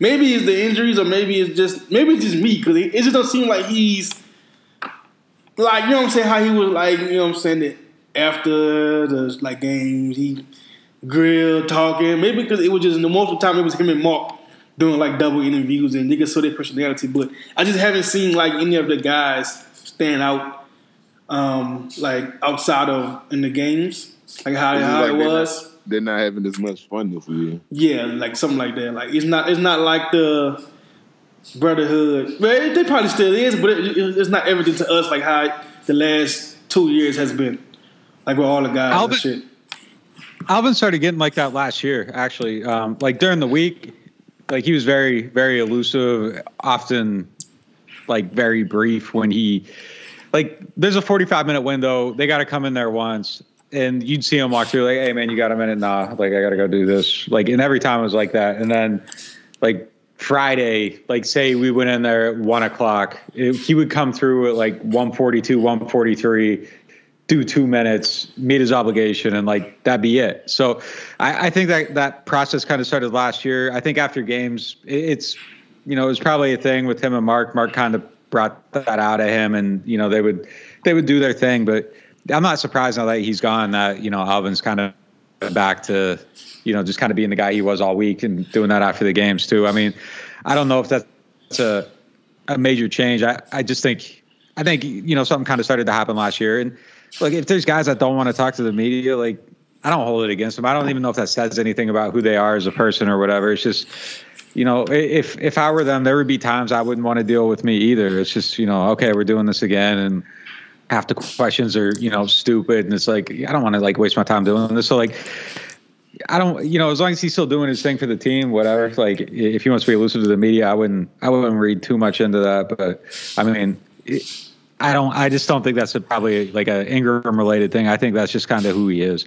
S2: maybe it's the injuries, or maybe it's just maybe it's just me because it, it just don't seem like he's like you know what I'm saying. How he was like you know what I'm saying that after the like games he grilled talking. Maybe because it was just the most of the time it was him and Mark doing like double interviews and niggas saw their personality. But I just haven't seen like any of the guys stand out. Um, like outside of in the games, like how, how
S3: like
S2: it was.
S3: Not, they're not having as much fun this year.
S2: Yeah, like something like that. Like it's not it's not like the brotherhood. Well, they probably still is, but it, it, it's not everything to us like how the last two years has been. Like with all the guys
S4: Alvin-
S2: and shit.
S4: Alvin started getting like that last year, actually. Um, like during the week, like he was very, very elusive, often like very brief when he, like, there's a 45 minute window. They got to come in there once. And you'd see him walk through, like, hey, man, you got a minute? Nah, like, I got to go do this. Like, and every time it was like that. And then, like, Friday, like, say we went in there at one o'clock, it, he would come through at like 142, 143 do two minutes, meet his obligation, and like that'd be it. So I, I think that that process kind of started last year. I think after games, it, it's you know it was probably a thing with him and Mark. Mark kind of brought that out of him, and you know they would they would do their thing. But I'm not surprised now that he's gone. That you know Alvin's kind of back to you know just kind of being the guy he was all week and doing that after the games too. I mean, I don't know if that's a a major change. I I just think I think you know something kind of started to happen last year and like if there's guys that don't want to talk to the media, like I don't hold it against them. I don't even know if that says anything about who they are as a person or whatever. It's just, you know, if if I were them, there would be times I wouldn't want to deal with me either. It's just, you know, okay, we're doing this again, and half the questions are, you know, stupid, and it's like I don't want to like waste my time doing this. So like. I don't, you know, as long as he's still doing his thing for the team, whatever. Like, if he wants to be elusive to the media, I wouldn't, I wouldn't read too much into that. But I mean, it, I don't. I just don't think that's a, probably like a Ingram related thing. I think that's just kind of who he is.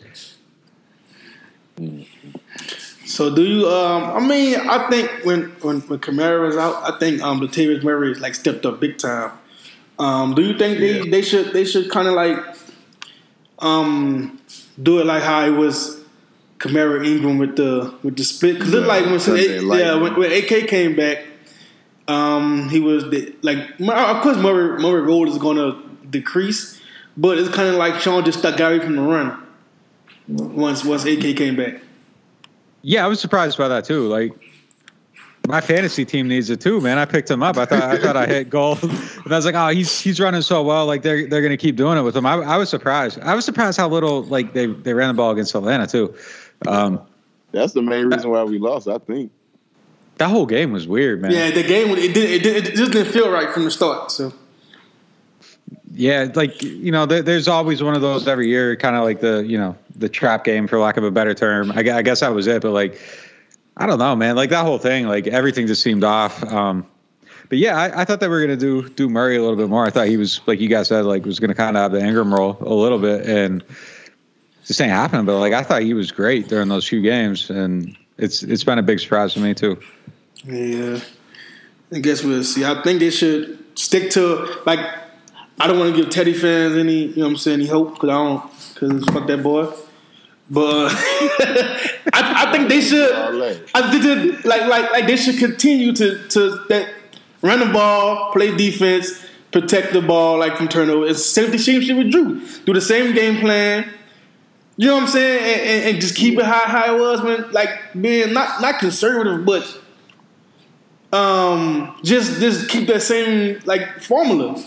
S2: So do you? Um, I mean, I think when when when Kamara was out, I think um, Latavius Murray like stepped up big time. Um, do you think they,
S3: Yeah.
S2: they should they should kind of like um, do it like how it was Kamara Ingram with the with the split? Cause it looked like when
S3: Sunday
S2: yeah when, when AK came back, um, he was the, like of course Murray Murray road is going to decrease, but it's kind of like Sean just stuck out from the run once once AK came back.
S4: Yeah, I was surprised by that too. Like my fantasy team needs it too, man. I picked him up. I thought I thought I hit gold, and I was like, oh, he's he's running so well. Like they're they're gonna keep doing it with him. I, I was surprised. I was surprised how little like they they ran the ball against Atlanta too. Um,
S3: That's the main reason why we lost. I think.
S4: that whole game was weird, man.
S2: Yeah, the game it did it, did, it just didn't feel right from the start. So
S4: Yeah, like you know, there, there's always one of those every year, kind of like the you know the trap game, for lack of a better term. I, gue- I guess that was it, but like, I don't know, man. Like that whole thing, like everything just seemed off. Um, but yeah, I, I thought they were gonna do do Murray a little bit more. I thought he was like you guys said, like was gonna kind of have the Ingram role a little bit, and just ain't happening. But like I thought he was great during those few games, and it's it's been a big surprise for me too.
S2: yeah, I guess we'll see. I think they should stick to like. I don't want to give Teddy fans any, you know what I'm saying, any hope because I don't, because fuck that boy. But I, I think they should. I did like like like they should continue to to that run the ball, play defense, protect the ball like from turnover. It's same the same shit with Drew. Do the same game plan. You know what I'm saying, and, and, and just keep it how how it was when like being not not conservative, but um just just keep that same like formula.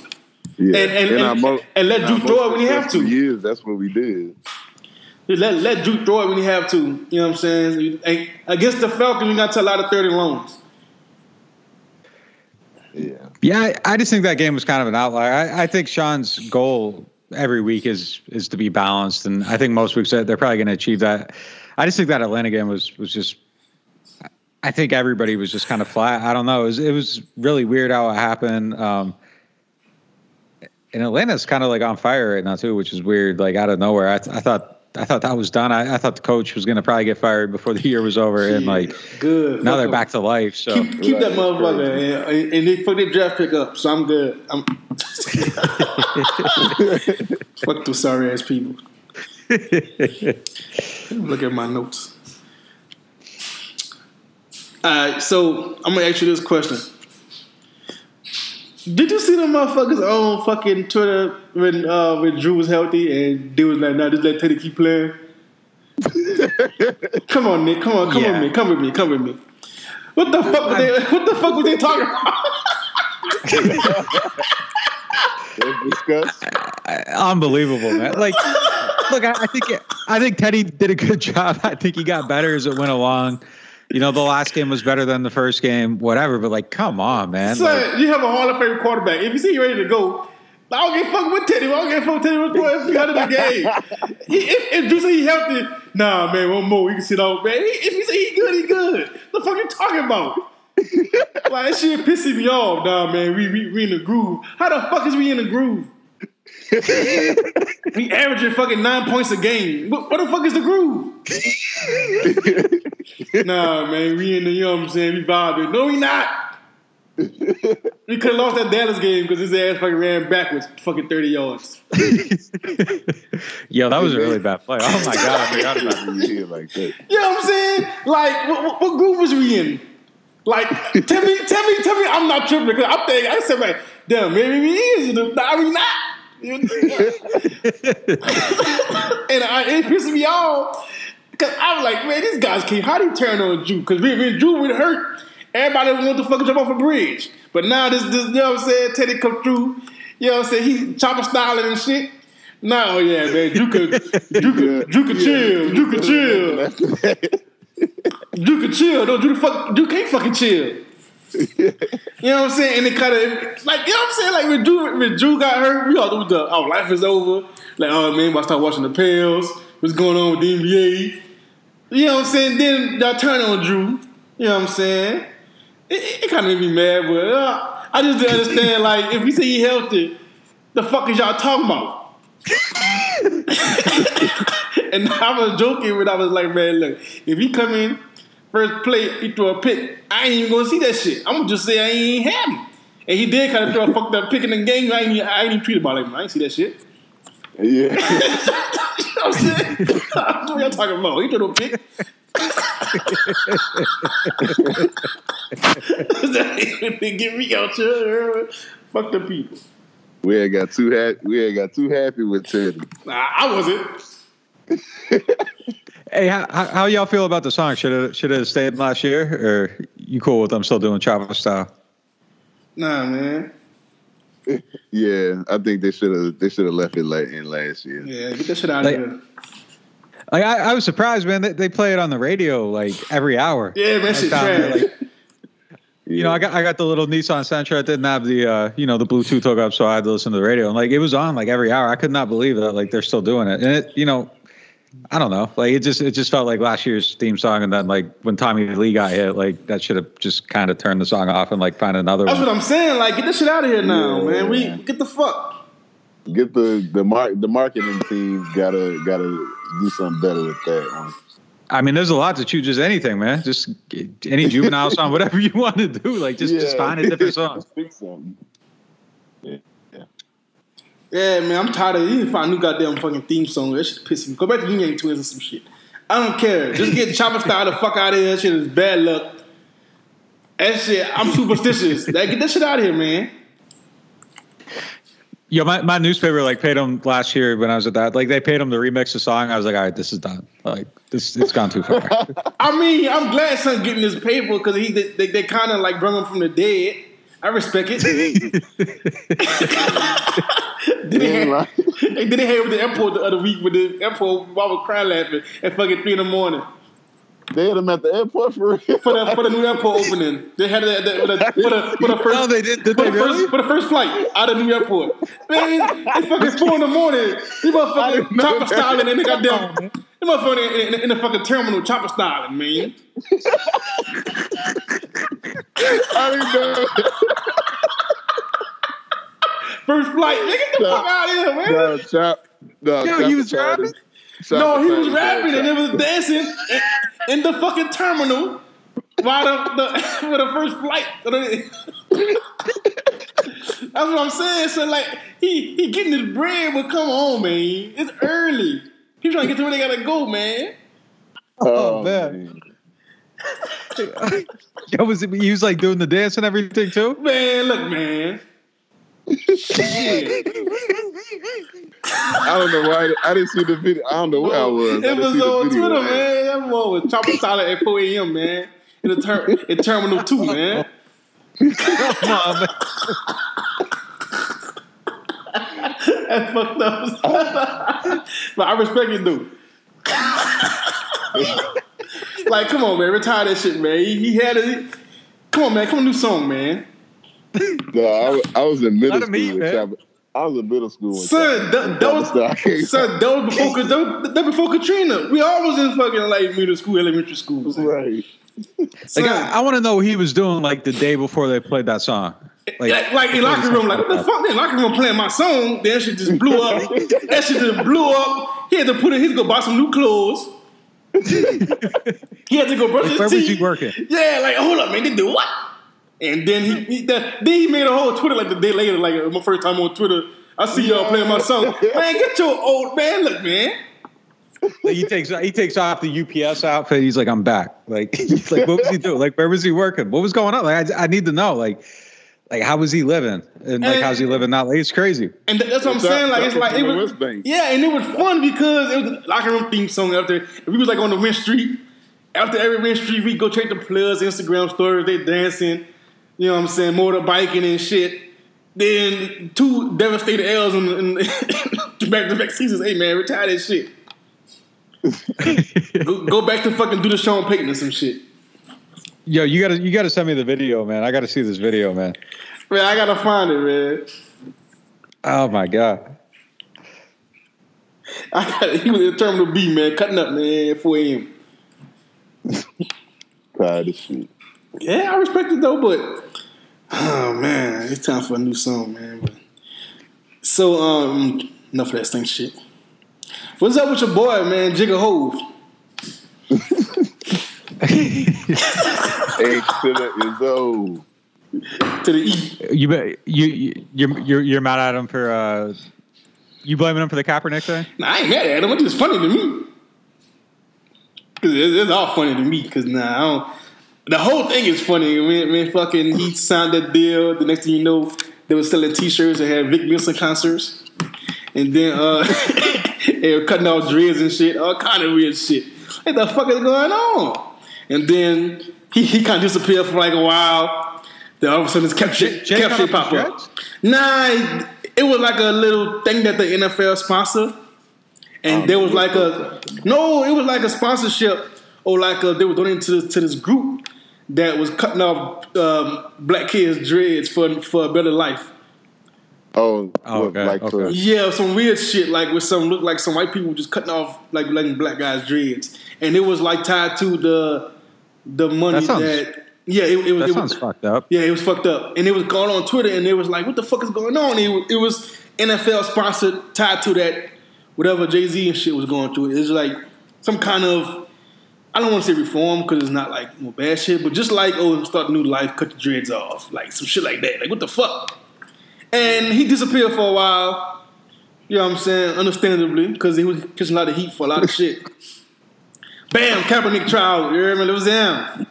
S3: Yeah,
S2: And- and- and-
S3: our
S2: and let Drew throw it when he have to.
S3: Years, that's what we did.
S2: Let let Drew throw it when you have to. You know what I'm saying? And Against the Falcons, you got to a lot of thirty loans.
S3: Yeah,
S4: Yeah, I, I just think that game was kind of an outlier. I, I think Sean's goal every week is is to be balanced, and I think most weeks they're they're probably going to achieve that. I just think that Atlanta game was was just. I think everybody was just kind of flat. I don't know. It was it was really weird how it happened. Um, and Atlanta's kind of like on fire right now too, which is weird. Like out of nowhere, I, th- I thought I thought that was done. I, I thought the coach was going to probably get fired before the year was over, and like
S2: Good.
S4: now they're back to life. So
S2: Keep, keep that motherfucker, and, and they fuck their draft pick up. So I'm good. I'm fuck those sorry ass people. Look at my notes. All right, so I'm gonna ask you this question. Did you see the motherfuckers on fucking Twitter when uh, when Drew was healthy and they was like, "Nah, just let Teddy keep playing." come on, Nick. Come on, come
S4: Yeah.
S2: with me. Come with me. Come with me. What the fuck? Were they, what the fuck was they talking about?
S3: let's
S4: unbelievable, man. Like, look, I, I think I think Teddy did a good job. I think he got better as it went along. You know, the last game was better than the first game, whatever. But like, come on, man. Like,
S2: you have a Hall of Fame quarterback. If you see you ready to go, I don't give a fuck with Teddy. I don't give a fuck with Teddy. What's going to the game? He, if, if you say he healthy, nah, man, one more. We can sit out, man. If you say he good, he good. The fuck you talking about? like, that shit pissing me off. Nah, man, we, we, we in the groove. How the fuck is we in the groove? We averaging fucking nine points a game. What, what the fuck is the groove? nah, man, we in the, you know what I'm saying? We vibing. No, we not. We could have lost that Dallas game because his ass fucking ran backwards, fucking 30 yards.
S4: yo, that was a really bad play. Oh my god, I forgot about that.
S3: You like that.
S2: You know what I'm saying? Like, what, what, what groove was we in? Like, tell me, tell me, tell me I'm not tripping because I'm thinking, I said, like, damn, maybe we is. Nah, we not. and I, it pissed me off because I was like, man, these guys can't. How do you turn on Drew? Because when, when Drew would hurt, everybody want to fucking jump off a bridge. But now this, this, you know what I'm saying? Teddy come through. You know what I'm saying? He chopper styling and shit. No, oh yeah, man. Drew could, Drew could, Drew could chill. Drew could chill. Drew could chill. No, Drew, the fuck, Drew can't fucking chill. You know what I'm saying? And it kind of like you know what I'm saying. Like when Drew, when Drew got hurt, we all thought the our life is over. Like oh man, I start watching the Pels. What's going on with the NBA? You know what I'm saying? Then y'all turn on Drew. You know what I'm saying? It, it, kind of made me mad, but uh, I just didn't understand. Like if we say he healthy, the fuck is y'all talking about? and I was joking when I was like, man, look, if he come in first play, he throw a pick, I ain't even gonna see that shit. I'm gonna just say I ain't have him. And he did kind of throw a fucked up pick in the game. I ain't, I ain't even tweet about it. I ain't see that shit.
S3: Yeah.
S2: You know what I'm saying? what y'all talking about? He threw a pick. they Get me out here. Fuck the people.
S3: We ain't got too happy. We ain't got too happy with Teddy.
S2: Nah, I wasn't.
S4: Hey, how, how how y'all feel about the song? Should it should it have stayed last year, or you cool with them still doing chopper style?
S2: Nah, man.
S3: Yeah, I think they should have. They should have left it like in last year.
S2: Yeah, get that shit out
S4: Like-
S2: of here.
S4: Like I, I was surprised, man. They, they play it on the radio like every hour.
S2: Yeah, man, shit
S4: it,
S2: trash.
S4: like, you know, I got I got the little Nissan Sentra. It didn't have the uh, you know the Bluetooth hookup, so I had to listen to the radio. And like it was on like every hour. I could not believe that like they're still doing it. And it, you know, I don't know. Like it just it just felt like last year's theme song. And then like when Tommylee got hit, like that should have just kind of turned the song off and like find another
S2: That's
S4: one.
S2: what I'm saying. Like, get this shit out of here now,
S3: Yeah.
S2: man. We get the fuck.
S3: Get the the mark the marketing team gotta gotta do something better with that one.
S4: I mean, there's a lot to choose. Just anything, man. Just any juvenile song, whatever you want to do. Like just just find a different song.
S3: Pick something. Yeah.
S2: Yeah, man, I'm tired of it. You need to find a new goddamn fucking theme song. That shit pissing me. Go back to Ying Yang Twins or some shit. I don't care. Just get Choppa Style the fuck out of here. That shit is bad luck. That shit, I'm superstitious. Like, get that shit out of here, man.
S4: Yo, my, my newspaper like paid them last year when I was at that. Like they paid them to remix the song. I was like, all right, this is done. Like this, it's gone too far.
S2: I mean, I'm glad son getting this paper because he they, they, they kind of like brought him from the dead. I respect it. did they have, they did they have with the airport the other week with the airport while I was crying laughing at fucking three in the morning
S3: They had him at the airport for real.
S2: for the for the new airport opening. They had it at the, for, the, for the for the first.
S4: No, they did- did
S2: for
S4: they
S2: the first, for the first flight out of the new airport. Man, it's fucking four in the morning. He motherfucking chopper
S3: that.
S2: styling in the goddamn. He motherfucking in, in, in the fucking terminal chopper styling, man.
S3: I didn't know.
S2: First flight, nigga, get the
S3: No.
S2: fuck out of here, man.
S3: No, chop. No,
S4: Yo,
S3: Chopper
S4: he was
S3: started-
S4: rapping?
S3: Chopper
S2: No, he was rapping
S3: doing
S2: and it was dancing in, in the fucking terminal while the, the for the first flight. That's what I'm saying. So like he he getting his bread, but come on, man, it's early. He trying to get to where they gotta go, man.
S3: Oh, oh
S4: man. Yo, was it, he was like doing the dance and everything too.
S2: Man, look, man. Shit.
S3: I don't know why. I didn't see the video. I don't know where I was. I
S2: It
S3: didn't
S2: was
S3: see the
S2: on
S3: video.
S2: Twitter, man. That boy was chopping solid at 4 a.m., man. In the ter- in Terminal 2, man.
S4: Come on, man.
S2: That's fucked up. but I respect it, dude. like, come on, man, retire that shit, man. He, he had it. Come on, man, come on, new song, man.
S3: No, I, was- I was in middle
S4: Let
S3: school.
S4: eat,
S3: when
S4: man.
S3: I was in middle school. When
S2: Son, that, that was
S3: I can't-
S2: son, that was before that, was- that before Katrina. We all was in fucking like middle school, elementary school. son.
S3: right.
S2: Son,
S4: Like I, I want to know what he was doing like the day before they played that song.
S2: like, like, in locker room, like what the fuck? They in locker room playing my song. That shit just blew up. that shit just blew up. He had to put it. He had to go buy some new clothes. He had to go brush his
S4: Where was
S2: teeth.
S4: he working?
S2: Yeah, like hold up, man. They do what? And then he, he that, then he made a whole Twitter like the day later, like my first time on Twitter. I see y'all playing my song. Man, get your old man. Look, man.
S4: Like, he takes he takes off the UPS outfit. He's like, I'm back. Like, he's like, what was he doing? Like, where was he working? What was going on? Like, I, I need to know. Like, like how was he living? And like,
S2: And-
S4: how's he living now? Like, it's crazy.
S2: And that's what I'm
S3: Shout-
S2: saying. Like it's like it was, yeah, and it was fun because it was a locker room theme song after. If we was like on the Win Street, after every Win Street, we go check the players' Instagram stories. They dancing, you know what I'm saying, motorbiking and shit. Then two devastated L's in, in back to back seasons. Hey man, retire that shit. go, go back to fucking do the Sean Payton or some shit.
S4: Yo, you gotta you gotta send me the video, man. I gotta see this video, man.
S2: Man, I gotta find it, man.
S4: Oh my god.
S2: I got he was in Terminal B, man, cutting up, man, at 4 a.m.
S3: Tired of shit.
S2: Yeah, I respect it though, but oh man, it's time for a new song, man. But, so um, enough of that stink shit. What's up with your boy, man, Jigga Hove?
S3: X to the is old.
S2: To the E.
S4: You be- you you you're you're, you're mad at him for uh, you blaming him for the Kaepernick thing?
S2: Nah, I ain't mad at him. It's just funny to me. Cause it's, it's all funny to me. Cause nah, I don't. The whole thing is funny. When, when fucking he signed that deal, the next thing you know, they were selling T-shirts that had Vic Wilson concerts, and then uh, they were cutting off dreads and shit, all kind of weird shit. What the fuck is going on? And then he, he kind of disappeared for like a while. Then all of a sudden, this kept shit,
S4: Jay
S2: kept
S4: cut
S2: shit pop up. Nah, it was like a little thing that the NFL sponsored, and there was like a no, it was like a sponsorship or like a, they were donating to this, to this group that was cutting off um, black kids' dreads for for a better life.
S3: Oh,
S4: Oh, okay,
S3: like
S4: okay.
S2: Yeah, some weird shit like with some look like some white people just cutting off like letting black guys dreads, and it was like tied to the the money
S4: That sounds-
S2: that. Yeah, it, it was.
S4: That
S2: it
S4: sounds
S2: was,
S4: fucked up.
S2: Yeah, it was fucked up, and it was going on Twitter, and it was like, "What the fuck is going on?" It was, it was NFL sponsored, tied to that whatever Jay Z and shit was going through. It it's like some kind of I don't want to say reform because it's not like no bad shit, but just like oh, start a new life, cut the dreads off, like some shit like that. Like what the fuck? And he disappeared for a while. You know what I'm saying? Understandably, because he was catching a lot of heat for a lot of shit. Bam, Kaepernick trial. You remember it was him.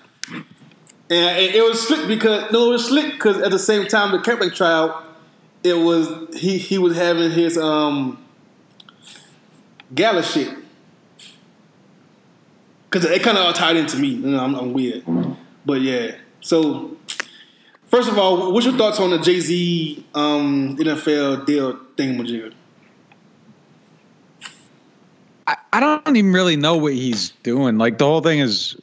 S2: And it, it was slick because no, it was slick because at the same time the Kaepernick trial, it was he he was having his um gala shit. Cause it kind of all tied into me. You know, I'm, I'm weird, but yeah. So first of all, what's your thoughts on the Jay Z um, NFL deal thing, thingamajigger?
S4: I, I don't even really know what he's doing. Like the whole thing is,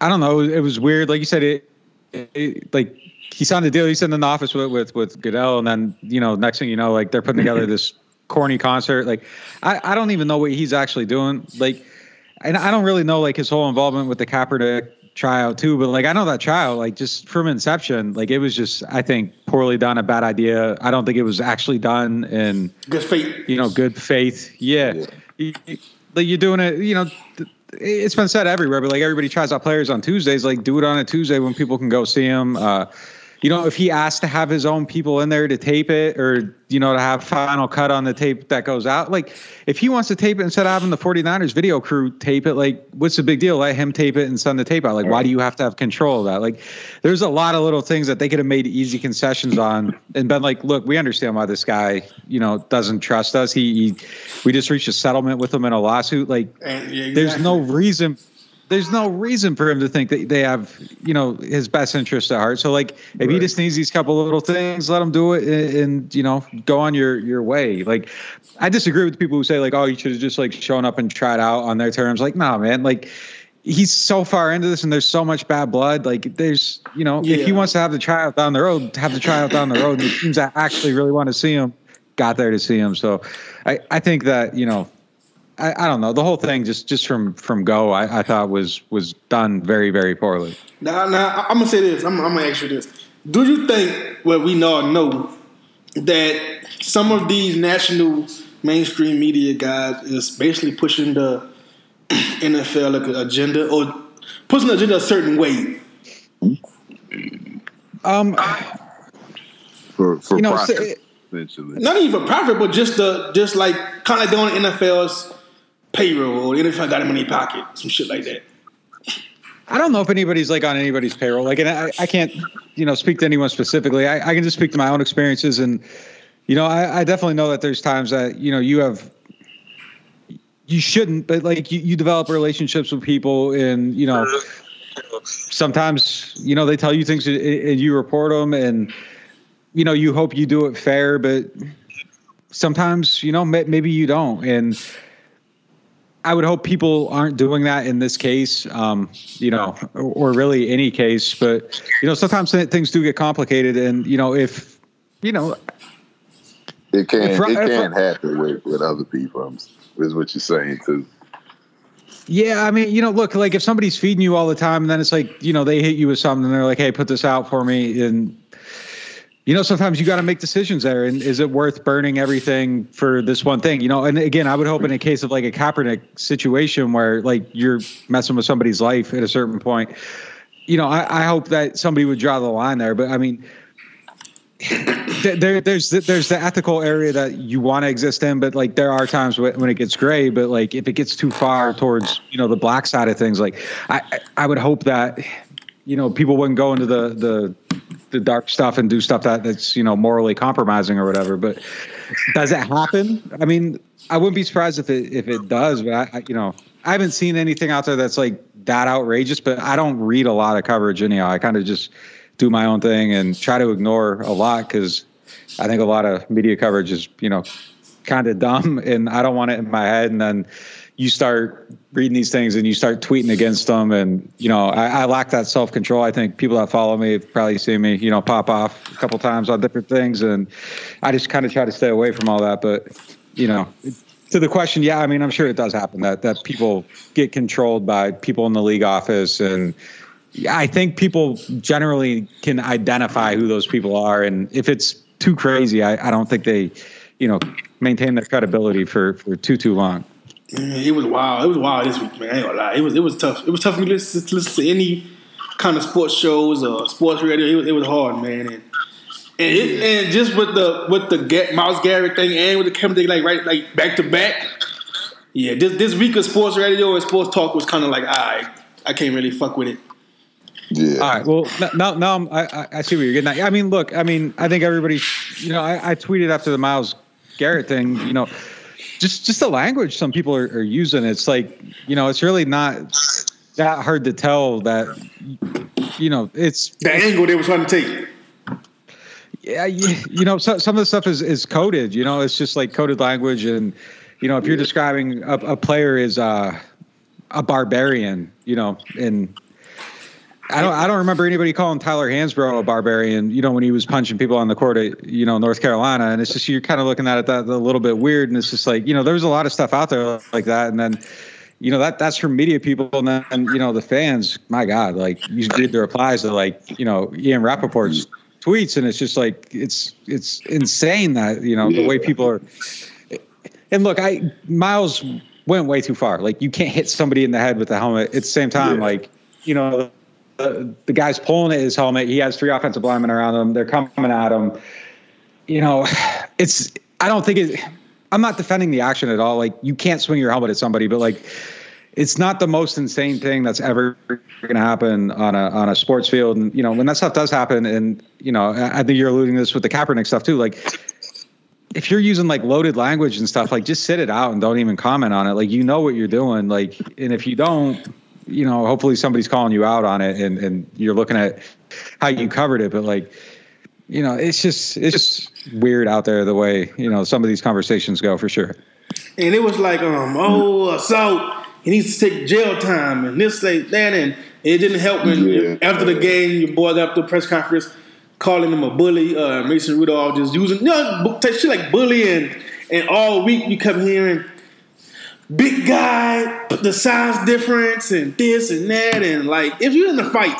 S4: I don't know. It was weird. Like you said, it, it like he signed a deal. He's in the office with, with with Goodell, and then you know, next thing you know, like they're putting together this corny concert. Like I, I don't even know what he's actually doing. Like, and I don't really know like his whole involvement with the Kaepernick tryout too. But like I know that tryout, like just from inception, like it was just I think poorly done, a bad idea. I don't think it was actually done in
S2: Good faith.
S4: you know, good faith. Yeah.
S3: Yeah.
S4: Like you're doing it, you know, it's been said everywhere, but like everybody tries out players on Tuesdays, like do it on a Tuesday when people can go see them. Uh, you know, if he asked to have his own people in there to tape it or, you know, to have final cut on the tape that goes out, like if he wants to tape it instead of having the 49ers video crew tape it, like what's the big deal? Let him tape it and send the tape out. Like, why do you have to have control of that? Like, there's a lot of little things that they could have made easy concessions on and been like, look, we understand why this guy, you know, doesn't trust us. He, he we just reached a settlement with him in a lawsuit. Like,
S2: yeah,
S4: there's no reason there's no reason for him to think that they have you know his best interest at heart so like if he just needs these couple little things let him do it and, and you know go on your your way like i disagree with people who say like oh you should have just like shown up and tried out on their terms like nah man like he's so far into this and there's so much bad blood. Like there's, you know,
S2: Yeah.
S4: if he wants to have the tryout down the road, have the tryout down the road. And the teams that actually really want to see him got there to see him. So I, I think that, you know, I, I don't know. The whole thing just, just from, from go, I, I thought was, was done very, very poorly.
S2: Now, now I'm gonna say this. I'm, I'm gonna ask you this. Do you think, well, we all know that some of these national mainstream media guys is basically pushing the NFL like agenda or pushing the agenda a certain way?
S4: Um,
S3: for for
S4: You know,
S3: profit,
S4: so-
S3: essentially.
S2: Not even for profit, but just the just like kind of like doing NFL's payroll or the NFL got them in their pocket, some shit like that.
S4: I don't know if anybody's like on anybody's payroll. Like, and I, I can't, you know, speak to anyone specifically. I, I can just speak to my own experiences, and you know, I, I definitely know that there's times that you know you have, you shouldn't, but like you, you develop relationships with people, and you know, sometimes you know they tell you things and you report them, and you know you hope you do it fair, but sometimes you know maybe you don't, and I would hope people aren't doing that in this case, um, you know, or, or really any case. But you know, sometimes things do get complicated, and you know, if you know,
S3: It can
S4: If-
S3: it
S4: if-
S3: can happen with, with other people. Is what you're saying too.
S4: yeah, I mean, you know, look, like if somebody's feeding you all the time, and then it's like, you know, they hit you with something, and they're like, "Hey, put this out for me," and you know, sometimes you got to make decisions there, and is it worth burning everything for this one thing? You know, and again, I would hope in a case of like a Kaepernick situation where like you're messing with somebody's life at a certain point, you know, I, I hope that somebody would draw the line there. But I mean, th- there, there's the, there's the ethical area that you want to exist in, but like there are times when, it gets gray. But like if it gets too far towards you know the black side of things, like I- I would hope that you know people wouldn't go into the the the dark stuff and do stuff that that's you know morally compromising or whatever. But does it happen? I mean, I wouldn't be surprised if it if it does. But I, I you know I haven't seen anything out there that's like that outrageous. But I don't read a lot of coverage anyhow. I kind of just do my own thing and try to ignore a lot because I think a lot of media coverage is you know kind of dumb and I don't want it in my head and then you start reading these things and you start tweeting against them and you know I, I lack that self control. I think people that follow me have probably seen me you know pop off a couple times on different things and I just kind of try to stay away from all that. But you know to the question, yeah, I mean I'm sure it does happen that that people get controlled by people in the league office and. I think people generally can identify who those people are, and if it's too crazy, I, I don't think they, you know, maintain their credibility for, for too too long.
S2: Man, it was wild. It was wild this week, man. I ain't gonna lie. It was it was tough. It was tough for me to listen, to listen to any kind of sports shows or sports radio. It was, it was hard, man. And and, it, and just with the with the Ga- Myles Garrett thing and with the Kevin thing, like right, like back to back. Yeah, this this week of sports radio and sports talk was kind of like, ah, I I can't really fuck with it.
S3: Yeah.
S4: All right. Well, n- now now I'm, I I- I see what you're getting at. I mean, look, I mean, I think everybody, you know, I, I tweeted after the Myles Garrett thing, you know, just just the language some people are, are using. It's like, you know, it's really not that hard to tell that, you know, it's
S2: The angle they were trying to take.
S4: yeah, you, you know, so, some of the stuff is, is coded. You know, it's just like coded language, and you know, if you're describing a, a player as uh, a barbarian, you know, and I don't, I don't remember anybody calling Tyler Hansbrough a barbarian. You know, when he was punching people on the court at you know North Carolina, and it's just you're kind of looking at it that a little bit weird, and it's just like you know, there's a lot of stuff out there like that, and then. You know that that's from media people, and then you know the fans. My God, like you read the replies to like you know Ian Rapoport's tweets, and it's just like it's it's insane that you know the way people are. And look, I Myles went way too far. Like you can't hit somebody in the head with the helmet. At the same time, like you know, the, guy's pulling at his helmet. He has three offensive linemen around him. They're coming at him. You know, it's. I don't think it. I'm not defending the action at all. Like you can't swing your helmet at somebody, but like it's not the most insane thing that's ever going to happen on a on a sports field. And you know, when that stuff does happen, and you know, I I think you're alluding to this with the Kaepernick stuff too. Like, if you're using like loaded language and stuff, like just sit it out and don't even comment on it. Like you know what you're doing. Like, and if you don't, you know, hopefully somebody's calling you out on it, and and you're looking at how you covered it. But like, you know, it's just it's just weird out there the way you know some of these conversations go for sure.
S2: And it was like, um, oh, so he needs to take jail time and this like that and it didn't help when
S3: Yeah.
S2: after the game your boy got up the press conference calling him a bully. Uh, Mason Rudolph just using you know shit like bully and and all week you kept hearing big guy, the size difference and this and that and like if you're in the fight,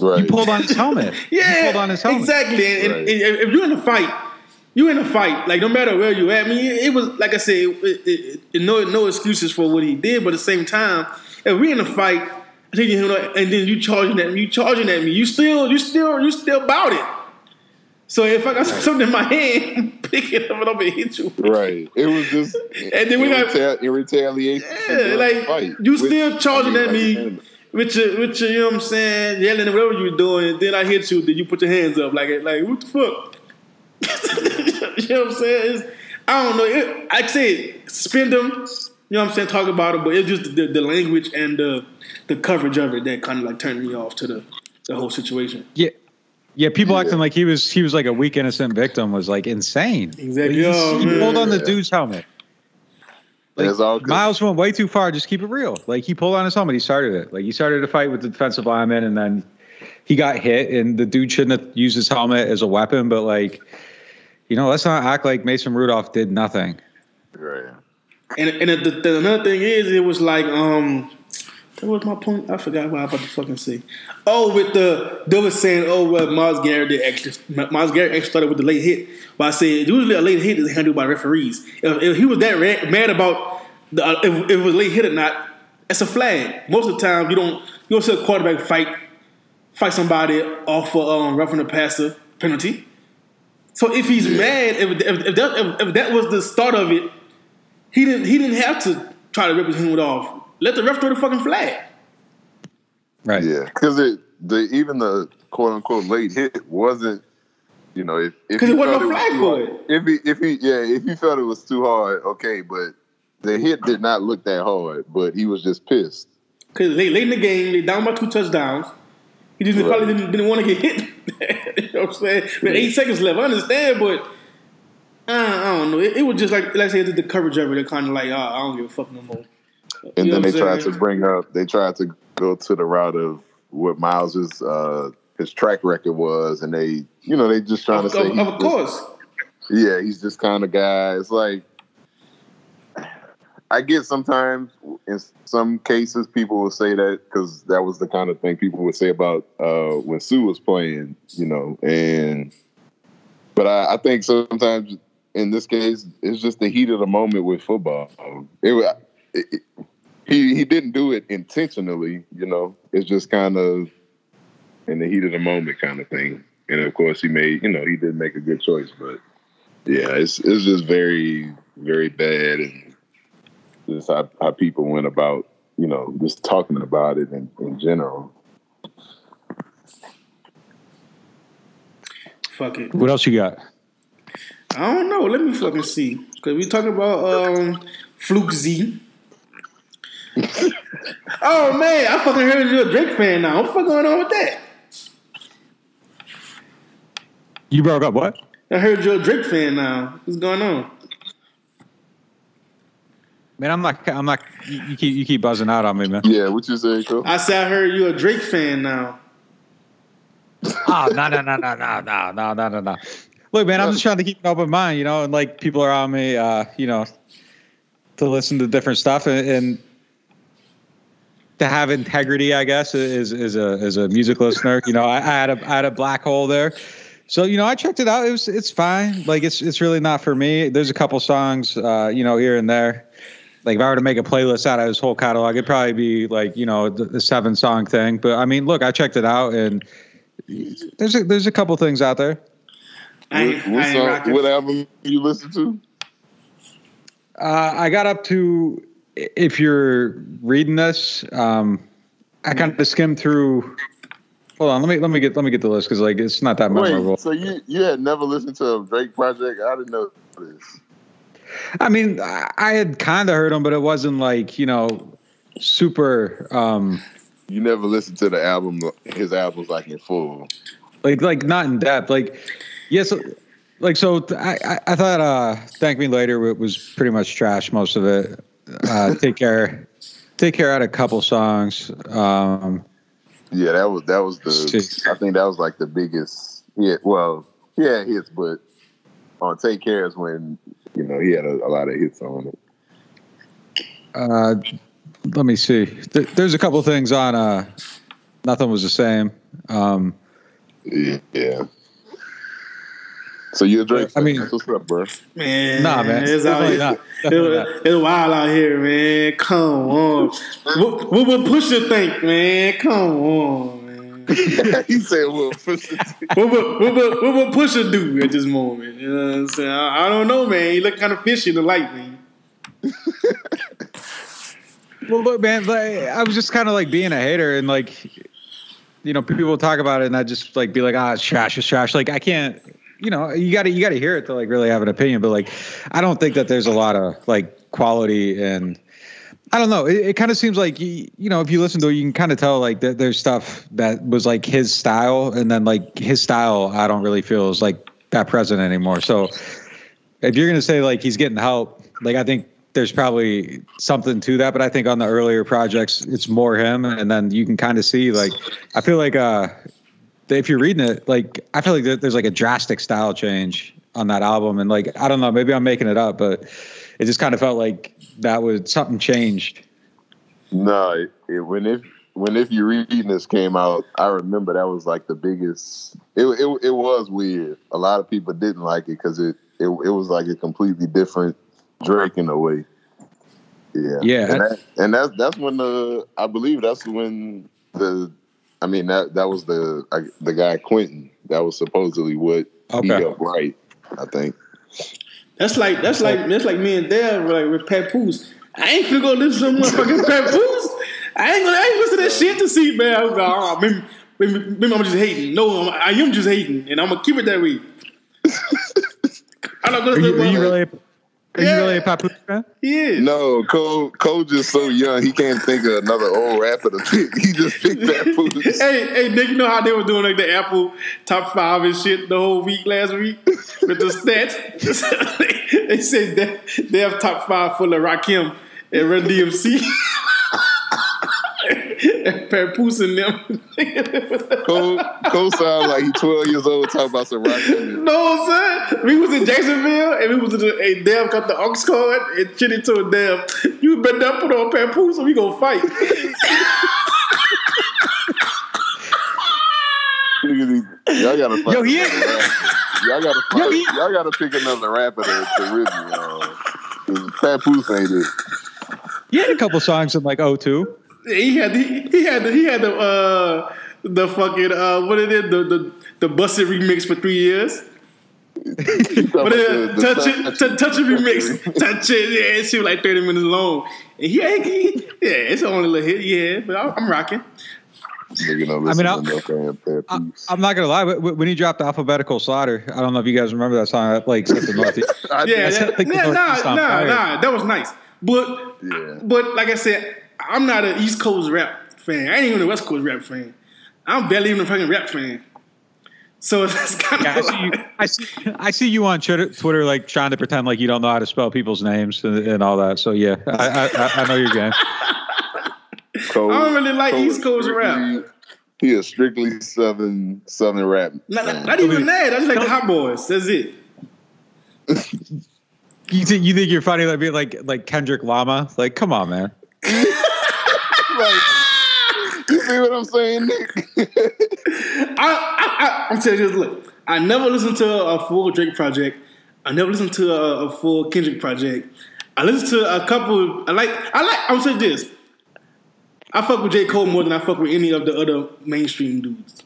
S3: Right.
S4: You pulled on his helmet.
S2: yeah,
S4: you pulled on his helmet.
S2: exactly. And, and-
S3: Right.
S2: and if you're in a fight, you're in a fight. Like no matter where you at. I mean, it was like I said, it, it, it, no no excuses for what he did. But at the same time, if we're in a fight, I think you and then you charging at me, you charging at me, you still you still you still about it. So if I got something in my hand, pick it up and I'm gonna hit you.
S3: Right. It was just
S2: And then we got-
S3: reta- in retaliation.
S2: Yeah, like
S3: fight,
S2: you
S3: which,
S2: still charging
S3: I mean,
S2: at me
S3: like,
S2: with your with your you know what I'm saying, yelling and whatever you doing, and then I hit you, then you put your hands up like like what the fuck? you know what I'm saying? It's, I don't know. It, I said spend them. You know what I'm saying? Talk about it, but it's just the, the language and the the coverage of it that kind of like turned me off to the the whole situation.
S4: Yeah. Yeah, people acting like he was he was like a weak innocent victim was like insane.
S2: Exactly.
S4: He,
S2: Oh,
S4: he
S2: man.
S4: pulled on the dude's helmet. Like,
S3: all good.
S4: Myles went way too far. Just keep it real. Like he pulled on his helmet. He started it. Like he started a fight with the defensive lineman, and then he got hit. And the dude shouldn't have used his helmet as a weapon. But like, you know, let's not act like Mason Rudolph did nothing.
S3: Right.
S2: And and the, the, another thing is, it was like um, what was my point? I forgot what I was about to fucking say. Oh, with the they was saying, oh well, Myles Garrett did extra. Myles Garrett actually started with the late hit. But I said usually a late hit is handled by referees. If, if he was that mad about the, uh, if, if it was late hit or not, it's a flag. Most of the time, you don't you don't see a quarterback fight fight somebody off for um, roughing the passer penalty. So if he's mad, if, if, if, that, if, if that was the start of it, he didn't he didn't have to try to rip his helmet off. Let the ref throw the fucking flag.
S4: Right.
S3: Yeah. Because it the even the quote unquote late hit wasn't. You know, if if
S2: 'Cause
S3: he
S2: it wasn't
S3: felt
S2: no
S3: was
S2: flag for
S3: hard-
S2: it.
S3: If he if he yeah if he felt it was too hard, okay, but the hit did not look that hard, but he was just pissed.
S2: Because late, late in the game, they down by two touchdowns. He just
S3: Right.
S2: probably didn't, didn't want to get hit. you know what I'm saying? With eight seconds left, I understand, but uh, I don't know. It, it was just like like I said, the coverage of it. They're kind of like, oh, I don't give a fuck no more.
S3: And
S2: You
S3: then they tried to bring up they tried to go to the route of what Myles's uh his track record was and they you know they just trying
S2: Of,
S3: to say
S2: of, of
S3: just-
S2: course.
S3: yeah he's this kind of guy. It's like I get sometimes in some cases people will say that because that was the kind of thing people would say about uh when Suh was playing you know and but I, I think sometimes in this case it's just the heat of the moment with football. It, it, it he he didn't do it intentionally, you know. It's just kind of in the heat of the moment kind of thing. And of course, he made you know he did make a good choice, but yeah, it's it's just very very bad and just how how people went about you know just talking about it in, in general.
S2: Fuck it.
S4: What else you got?
S2: I don't know. Let me fucking see. Because we talking about um, Fluke Z. oh man, I fucking heard you're a Drake fan now. What the fuck going on with that?
S4: You broke up what?
S2: I heard you're a Drake fan now. What's going on?
S4: Man, I'm not. I'm not. You you keep you keep buzzing out on me, man.
S3: Yeah, what you say, Cole?
S2: I said I heard you're a Drake fan now.
S4: Oh no no no no no no no no no no. Look, man, I'm just trying to keep an open mind, you know, and like people are around me, uh, you know, to listen to different stuff and, and to have integrity, I guess, is is a is a music listener. You know, I, I had a I had a black hole there. So you know, I checked it out. It was it's fine. Like it's it's really not for me. There's a couple songs, uh, you know, here and there. Like if I were to make a playlist out of his whole catalog, it'd probably be like you know the, the seven song thing. But I mean, look, I checked it out, and there's a, there's a couple things out there.
S2: I
S3: What,
S2: I
S3: song, what album you listen to?
S4: Uh, I got up to if you're reading this, um, I kind of skimmed through. Hold on, let me let me get let me get the list because like it's not that memorable.
S3: Wait, so you you had never listened to a Drake project? I didn't know this.
S4: I mean, I, had kind of heard him, but it wasn't like you know super um,
S3: You never listened to the album, his albums like in full.
S4: like like not in depth. Like yes, like so. I I, I thought uh, "Thank Me Later" wa- was pretty much trash. Most of it. Uh, take care. Take Care had a couple songs. Um,
S3: Yeah, that was that was the. I think that was like the biggest hit. Well, yeah, hits, but on Take Care is when you know he had a, a lot of hits on it.
S4: uh, let me see. Th- there's a couple things on. Uh, Nothing was the same. Um,
S3: Yeah. So you're a Drake.
S4: I mean-
S3: fan. what's up, bro?
S2: Man,
S4: Nah, man.
S2: it's out here.
S4: not.
S2: It
S4: Definitely
S2: was,
S4: not.
S2: it's wild out here, man. Come on. what, what would Pusha think, man? Come on, man.
S3: he said, "Well, for
S2: What would, what, would, what would Pusha do at this moment? You know what I'm saying? I, I don't know, man. He look kind of fishy in the light, man.
S4: well, look, man, like, I was just kind of like being a hater and like, you know, people talk about it and I just like be like, ah, it's trash, it's trash. Like, I can't. You know, you got to you got to hear it to like really have an opinion. But like, I don't think that there's a lot of like quality and I don't know. It, it kind of seems like you, you know, if you listen to it, you can kind of tell like that there's stuff that was like his style, and then like his style, I don't really feel is like that present anymore. So if you're gonna say like he's getting help, like I think there's probably something to that. But I think on the earlier projects, it's more him, and then you can kind of see like I feel like uh if you're reading it, like I feel like there's like a drastic style change on that album, and like I don't know, maybe I'm making it up, but it just kind of felt like that was something changed.
S3: no, it, when if when if you reading this came out, I remember that was like the biggest. It it it was weird. A lot of people didn't like it because it, it it was like a completely different Drake in a way. Yeah,
S4: Yeah.
S3: and, that, and that's that's when the I believe that's when the I mean that that was the I, the guy Quentin that was supposedly what he
S4: Okay.
S3: helped write. I think.
S2: That's like that's like that's like me and Dad like with Papoose. I ain't gonna go listen to some motherfucking Papoose. I ain't gonna I ain't listen to that shit to see, man. I was like, oh, maybe, maybe, maybe I'm just hating. No, I'm, I am just hating, and I'm gonna keep it that way. I'm not gonna
S4: Are you, are you really? Are
S2: Yeah.
S4: you really a Papoose fan?
S2: He is.
S3: No, Cole Cole just so young he can't think of another old rapper to pick. He just picked that food.
S2: hey, hey, Nick, you know how they were doing like the Apple top five and shit the whole week last week with the stats? they said that they have top five full of Rakim and Run DMC. and and them.
S3: Cole Cole sounds like he twelve years old talking about some rock. music.
S2: No, son. We was in Jacksonville and we was in a, a damn got the aux card and Chitty told damn, you better not put on Papoose or we gonna fight.
S3: Y'all gotta find
S4: Yo, he ain't-
S3: Y'all gotta find,
S4: Yo, he-
S3: y'all gotta pick another rapper to, to rip me on. 'Cause Papoose ain't it.
S4: He had a couple songs in like 02.
S2: He had the, he had the, he had the uh the fucking uh what it is the the the Busta remix for three years. But uh, touch it, t- touch it remix, touch it. Yeah, it shit was like thirty minutes long. And he, he, yeah, it's the only little hit. Yeah, but I, I'm rocking.
S3: Nigga don't
S4: I
S3: listen
S4: mean, I'll-
S3: to no damn
S4: I,
S3: Papoose.
S4: I'm not gonna lie, but when he dropped alphabetical slaughter, I don't know if you guys remember that song. That like set the Northeast.
S3: I
S2: Yeah,
S3: just-
S2: that, yeah, nah,
S4: Northeast on
S2: nah, nah. That was nice. But
S3: Yeah.
S2: but like I said, I'm not an East Coast rap fan. I ain't even a West Coast rap fan. I'm barely even a fucking rap fan. So it's kind
S4: Yeah, I
S2: of
S4: see, you, I see. I see you on Twitter, Twitter, like trying to pretend like you don't know how to spell people's names and, and all that. So yeah, I, I, I know your game.
S3: Cole,
S2: I don't really like
S3: Cole
S2: East
S3: is
S2: Coast rap.
S3: He is strictly southern southern rap.
S2: not, not, not even that. I just like the Hot Boys. That's it.
S4: You think you think you're funny like being like like Kendrick Lama? Like, come on, man.
S3: Like, ah! you see what I'm saying,
S2: I, I, I, I'm telling you this. Look, I never listened to a full Drake project. I never listened to a, a full Kendrick project. I listened to a couple. I like. I like. I'm saying this. I fuck with J Cole more than I fuck with any of the other mainstream dudes.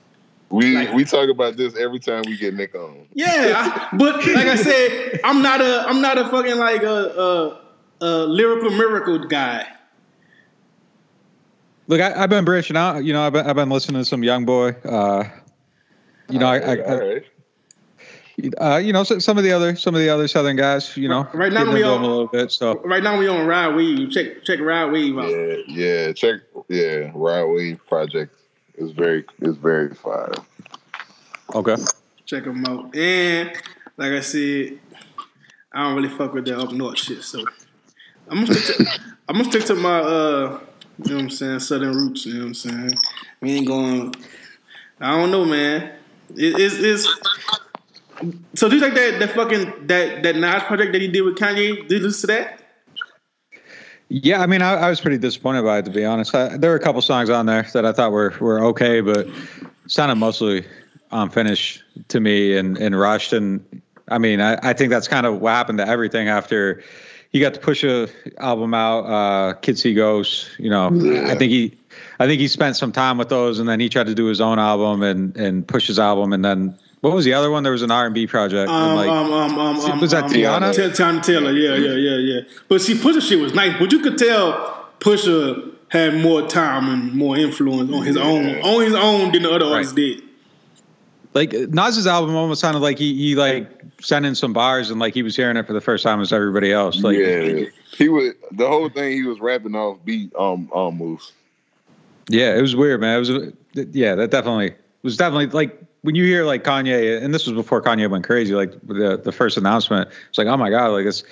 S3: We
S2: Like-
S3: we talk about this every time we get Nick on.
S2: Yeah, I, but like I said, I'm not a. I'm not a fucking like a, a, a lyrical miracle guy.
S4: Look, I, I've been branching out. You know, I've been, I've been listening to some YoungBoy. Uh, you know, I, I,
S3: All right.
S4: I uh, you know, so, some of the other some of the other southern guys. You know,
S2: Right now we
S4: into
S2: all-
S4: them a little bit. So
S2: Right now we on Rod Wave. Check check Rod Wave out.
S3: Yeah, yeah. Check. Yeah, Rod Wave project is very is very fire.
S4: okay.
S2: Check them out. And like I said, I don't really fuck with that up north shit. So I'm gonna stick to, I'm gonna stick to my uh You know what I'm saying? Southern roots. You know what I'm saying? We ain't going. I don't know, man. It, it's it's. So do you think that that fucking that that Nas project that he did with Kanye? Did you listen to that?
S4: Yeah, I mean, I, I was pretty disappointed by it to be honest. I, there were a couple songs on there that I thought were were okay, but sounded mostly unfinished to me and and rushed. And I mean, I, I think that's kind of what happened to everything after he got to push a album out. Uh, Kids See Ghosts, you know,
S3: Yeah.
S4: I think he. I think he spent some time with those, and then he tried to do his own album and and push his album, and then what was the other one? There was an R and B project.
S2: Um,
S4: like,
S2: um, um, um, um,
S4: was that
S2: um,
S4: Teyana?
S2: T- Teyana Taylor, yeah, yeah, yeah, yeah. But see, Pusha shit was nice, but you could tell Pusha had more time and more influence on his own, on his own than the other artists did.
S4: Like Nas's album almost sounded like he, he like sent in some bars and like he was hearing it for the first time as everybody else. Like,
S3: yeah, he was the whole thing. He was rapping off beat um um moves.
S4: yeah, it was weird, man. It was, yeah, that definitely was definitely like when you hear like Kanye, and this was before Kanye went crazy. Like the the first announcement, it's like, oh my god, like it's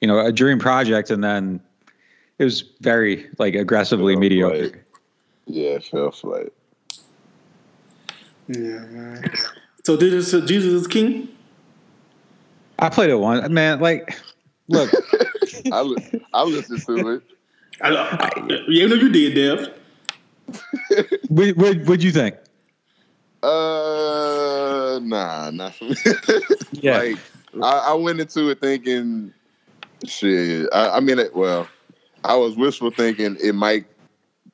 S4: you know a dream project, and then it was very like aggressively mediocre.
S3: flat. Yeah, it fell flat.
S2: Yeah, man. So did this uh, Jesus is King?
S4: I played it once, man. Like, look,
S3: I li- I listened to it.
S2: I, I, yeah, you know you did, Dev.
S4: what what what'd you think?
S3: Uh, nah, not for me.
S4: Yeah.
S3: like I, I went into it thinking, shit. I, I mean, it, well, I was wishful thinking it might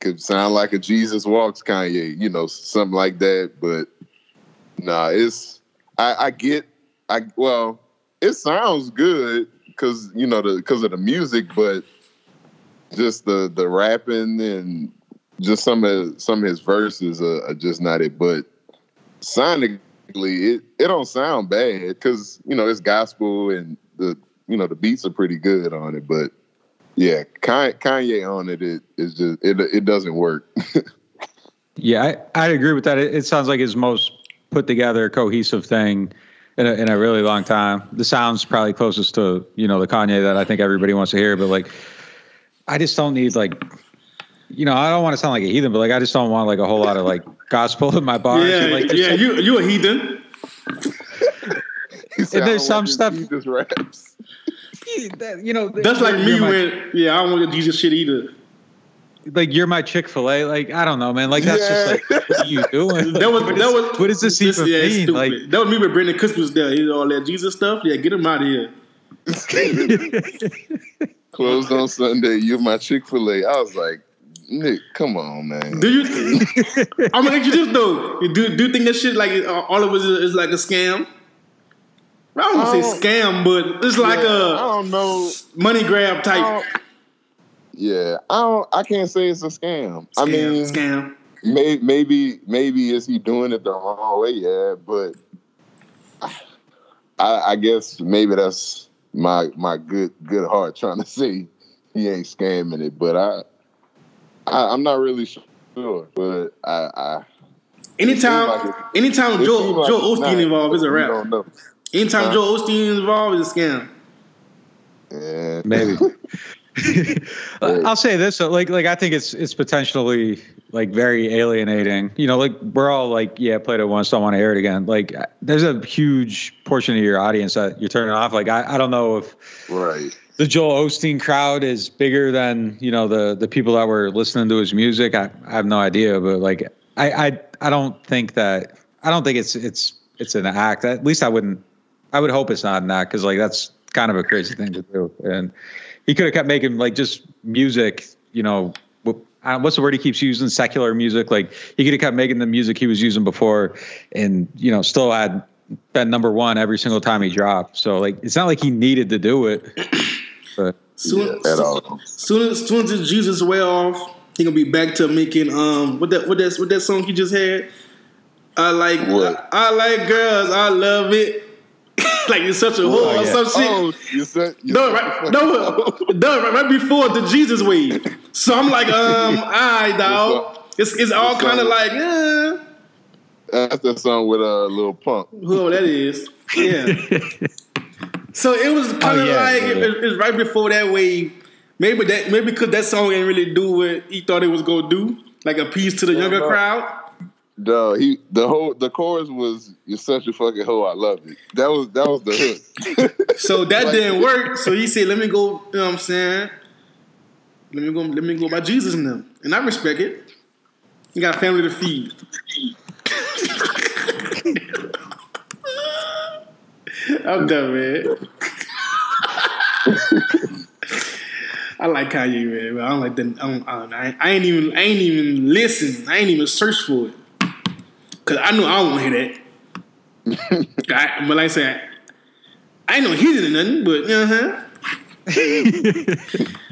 S3: could sound like a Jesus Walks Kanye, you know, something like that. But nah, it's I, I get I well, it sounds good because you know the because of the music, but just the the rapping and just some of some of his verses are, are just not it. But sonically, it it don't sound bad because you know it's gospel and the you know the beats are pretty good on it. But yeah, Kanye, Kanye on it, it is just it it doesn't work.
S4: Yeah, I, I'd agree with that. It, it sounds like his most put together, cohesive thing in a, in a really long time. The sound's probably closest to you know the Kanye that I think everybody wants to hear. But like, I just don't need like, you know, I don't want to sound like a heathen, but like, I just don't want like a whole lot of like gospel in my bars.
S2: yeah,
S4: and, like,
S2: yeah,
S4: some-
S2: you you a heathen.
S3: Said,
S4: And there's some stuff-
S3: want Jesus raps.
S4: You know,
S2: That's like me
S4: you're my,
S2: when yeah, I don't want to do this shit either.
S4: like you're my Chick Fil A. Like I don't know, man. Like that's just like what are you doing?
S2: That was
S4: What
S2: that
S4: is-
S2: was
S4: what does this even
S2: yeah,
S4: mean?
S2: stupid.
S4: Like
S2: that was me when Brendan Cusp was there. He did all that Jesus stuff. Yeah, get him out of here.
S3: Closed on Sunday. You're my Chick Fil A. I was like, Nick, come on, man.
S2: Do you? I'm gonna ask you this though. Do do you think that shit like all of it is, is like a scam? I don't want to say
S3: oh.
S2: scam, but it's like
S3: Yeah, I
S2: a
S3: don't know.
S2: money grab type.
S3: don't- yeah, I don't. I can't say it's a scam. I
S2: Scam,
S3: mean,
S2: scam.
S3: may, maybe maybe is he doing it the wrong way? Yeah, but I, I guess maybe that's my my good good heart trying to say he ain't scamming it. But I, I I'm not really sure. But I, I
S2: Anytime,
S3: like it-
S2: anytime Joe
S3: like
S2: Joe
S3: it's
S2: Osteen involved is a rap.
S3: Don't know.
S2: Anytime
S3: Huh?
S2: Joel Osteen is involved is a scam.
S3: Yeah.
S4: Maybe. Uh, I'll say this: so, like, like I think it's it's potentially like very alienating. You know, like we're all like, yeah, played it once, don't want to hear it again. Like, uh, there's a huge portion of your audience that you're turning off. Like, I, I don't know if
S3: right.
S4: the Joel Osteen crowd is bigger than you know the the people that were listening to his music. I, I have no idea, but like, I, I I don't think that I don't think it's it's it's an act. At least I wouldn't. I would hope it's not an act because like that's kind of a crazy thing to do. And he could have kept making like just music. You know, wh- what's the word he keeps using? Secular music. Like he could have kept making the music he was using before, and you know, still had been number one every single time he dropped. So like, it's not like he needed to do it. But
S2: Soon,
S3: At all.
S2: soon as soon as Jesus wear off, he gonna be back to making um what that what that what that song he just had. I like
S3: What?
S2: I, I like girls. I love it. like you're such a whore or
S4: yeah.
S2: some shit.
S3: Oh, you said you
S2: No, right, no, no, right, right before the Jesus wave. So I'm like, um, alright, dog. It's it's all kind of like, yeah.
S3: That's the song with a uh, Lil Pump.
S2: whoever that is. Yeah. so it was kind of
S4: Oh, yeah,
S2: like
S4: yeah,
S2: it,
S4: yeah.
S2: it was right before that wave. maybe that maybe because that song didn't really do what he thought it was gonna do, like appease to the younger
S3: no.
S2: crowd.
S3: No, he the whole the chorus was "You're such a fucking hoe, I love it." That was that was the hook.
S2: So that
S3: Like-
S2: didn't work. So he said, "Let me go." You know what I'm saying? Let me go. Let me go by Jesus and them, and I respect it. You got a family to feed. I'm done, man. I like Kanye, man, but I don't like that. I, don't, I, don't, I ain't even. I ain't even listen. I ain't even search for it because I know I don't want to hear that. I, but like I said, I ain't no hidden or nothing, but uh huh.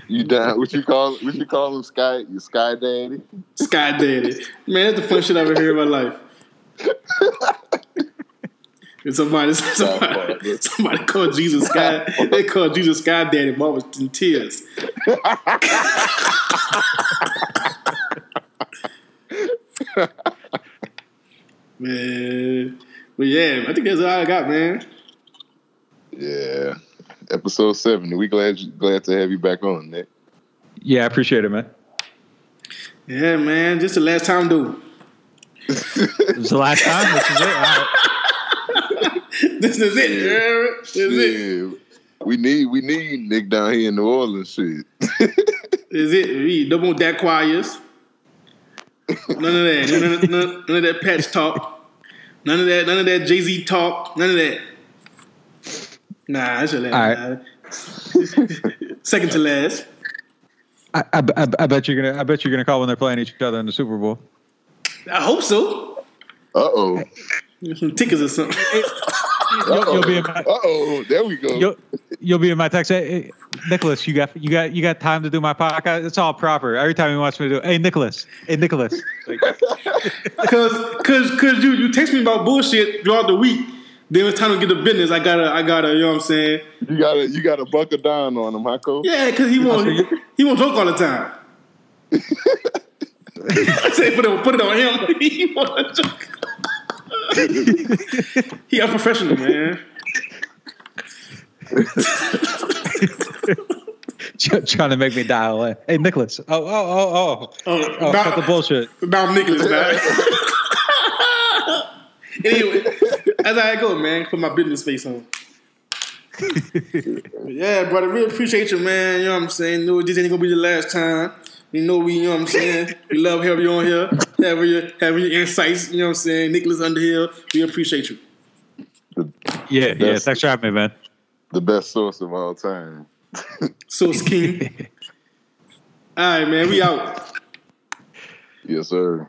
S3: you down? What you call what you call him? Sky you Sky Daddy?
S2: Sky Daddy. Man, that's the fun shit I've ever heard in my life. And somebody, somebody, somebody called Jesus Sky. They called Jesus Sky Daddy. Mom was in tears. Man, but yeah, I think that's all I got, man.
S3: Yeah. Episode seven. We glad glad to have you back on, Nick.
S4: Yeah, I appreciate it, man.
S2: Yeah, man. Just the last time, dude.
S4: This is the last time. This is it. All right.
S2: This is it. man. This is it.
S3: We need we need Nick down here in New Orleans shit.
S2: Is it. We no more that choirs. None of that. None of, none, none of that patch talk. None of that. None of that Jay Z talk. None of that. Nah, that's your last.
S4: All
S2: nah. Second to last.
S4: I, I, I, I bet you're gonna. I bet you're gonna call when they're playing each other in the Super Bowl.
S2: I hope so.
S3: Uh oh.
S2: Some tickets or something.
S4: You'll, you'll be in my.
S3: Uh oh. There we go.
S4: You'll, you'll be in my text. Hey, hey, Nicholas, you got you got you got time to do my podcast? It's all proper. Every time he wants me to do, hey Nicholas, hey Nicholas. Like,
S2: Cause, cause, cause you you text me about bullshit throughout the week. Then it's time to get the business. I gotta, I gotta. You know what I'm saying?
S3: You gotta you gotta buckle down on him, huh, Cole?
S2: Yeah, cause he won't, he won't joke all the time. I say put it, put it on him. he won't joke. He unprofessional, man.
S4: trying to make me dial in. Hey Nicholas. Oh oh oh oh.
S2: Oh,
S4: Oh, cut the bullshit.
S2: About Nicholas, man. anyway, as I go, man, put my business face on. yeah, brother, really appreciate you, man. You know what I'm saying? Know this ain't gonna be the last time. You know we, you know what I'm saying? We love having you on here, having your having your insights. You know what I'm saying? Nicholas Underhill, we appreciate you.
S4: Yeah yeah.
S3: That's-
S4: Thanks for having me, man.
S3: The best source of all time.
S2: Source King. All right, man, we out.
S3: Yes, sir.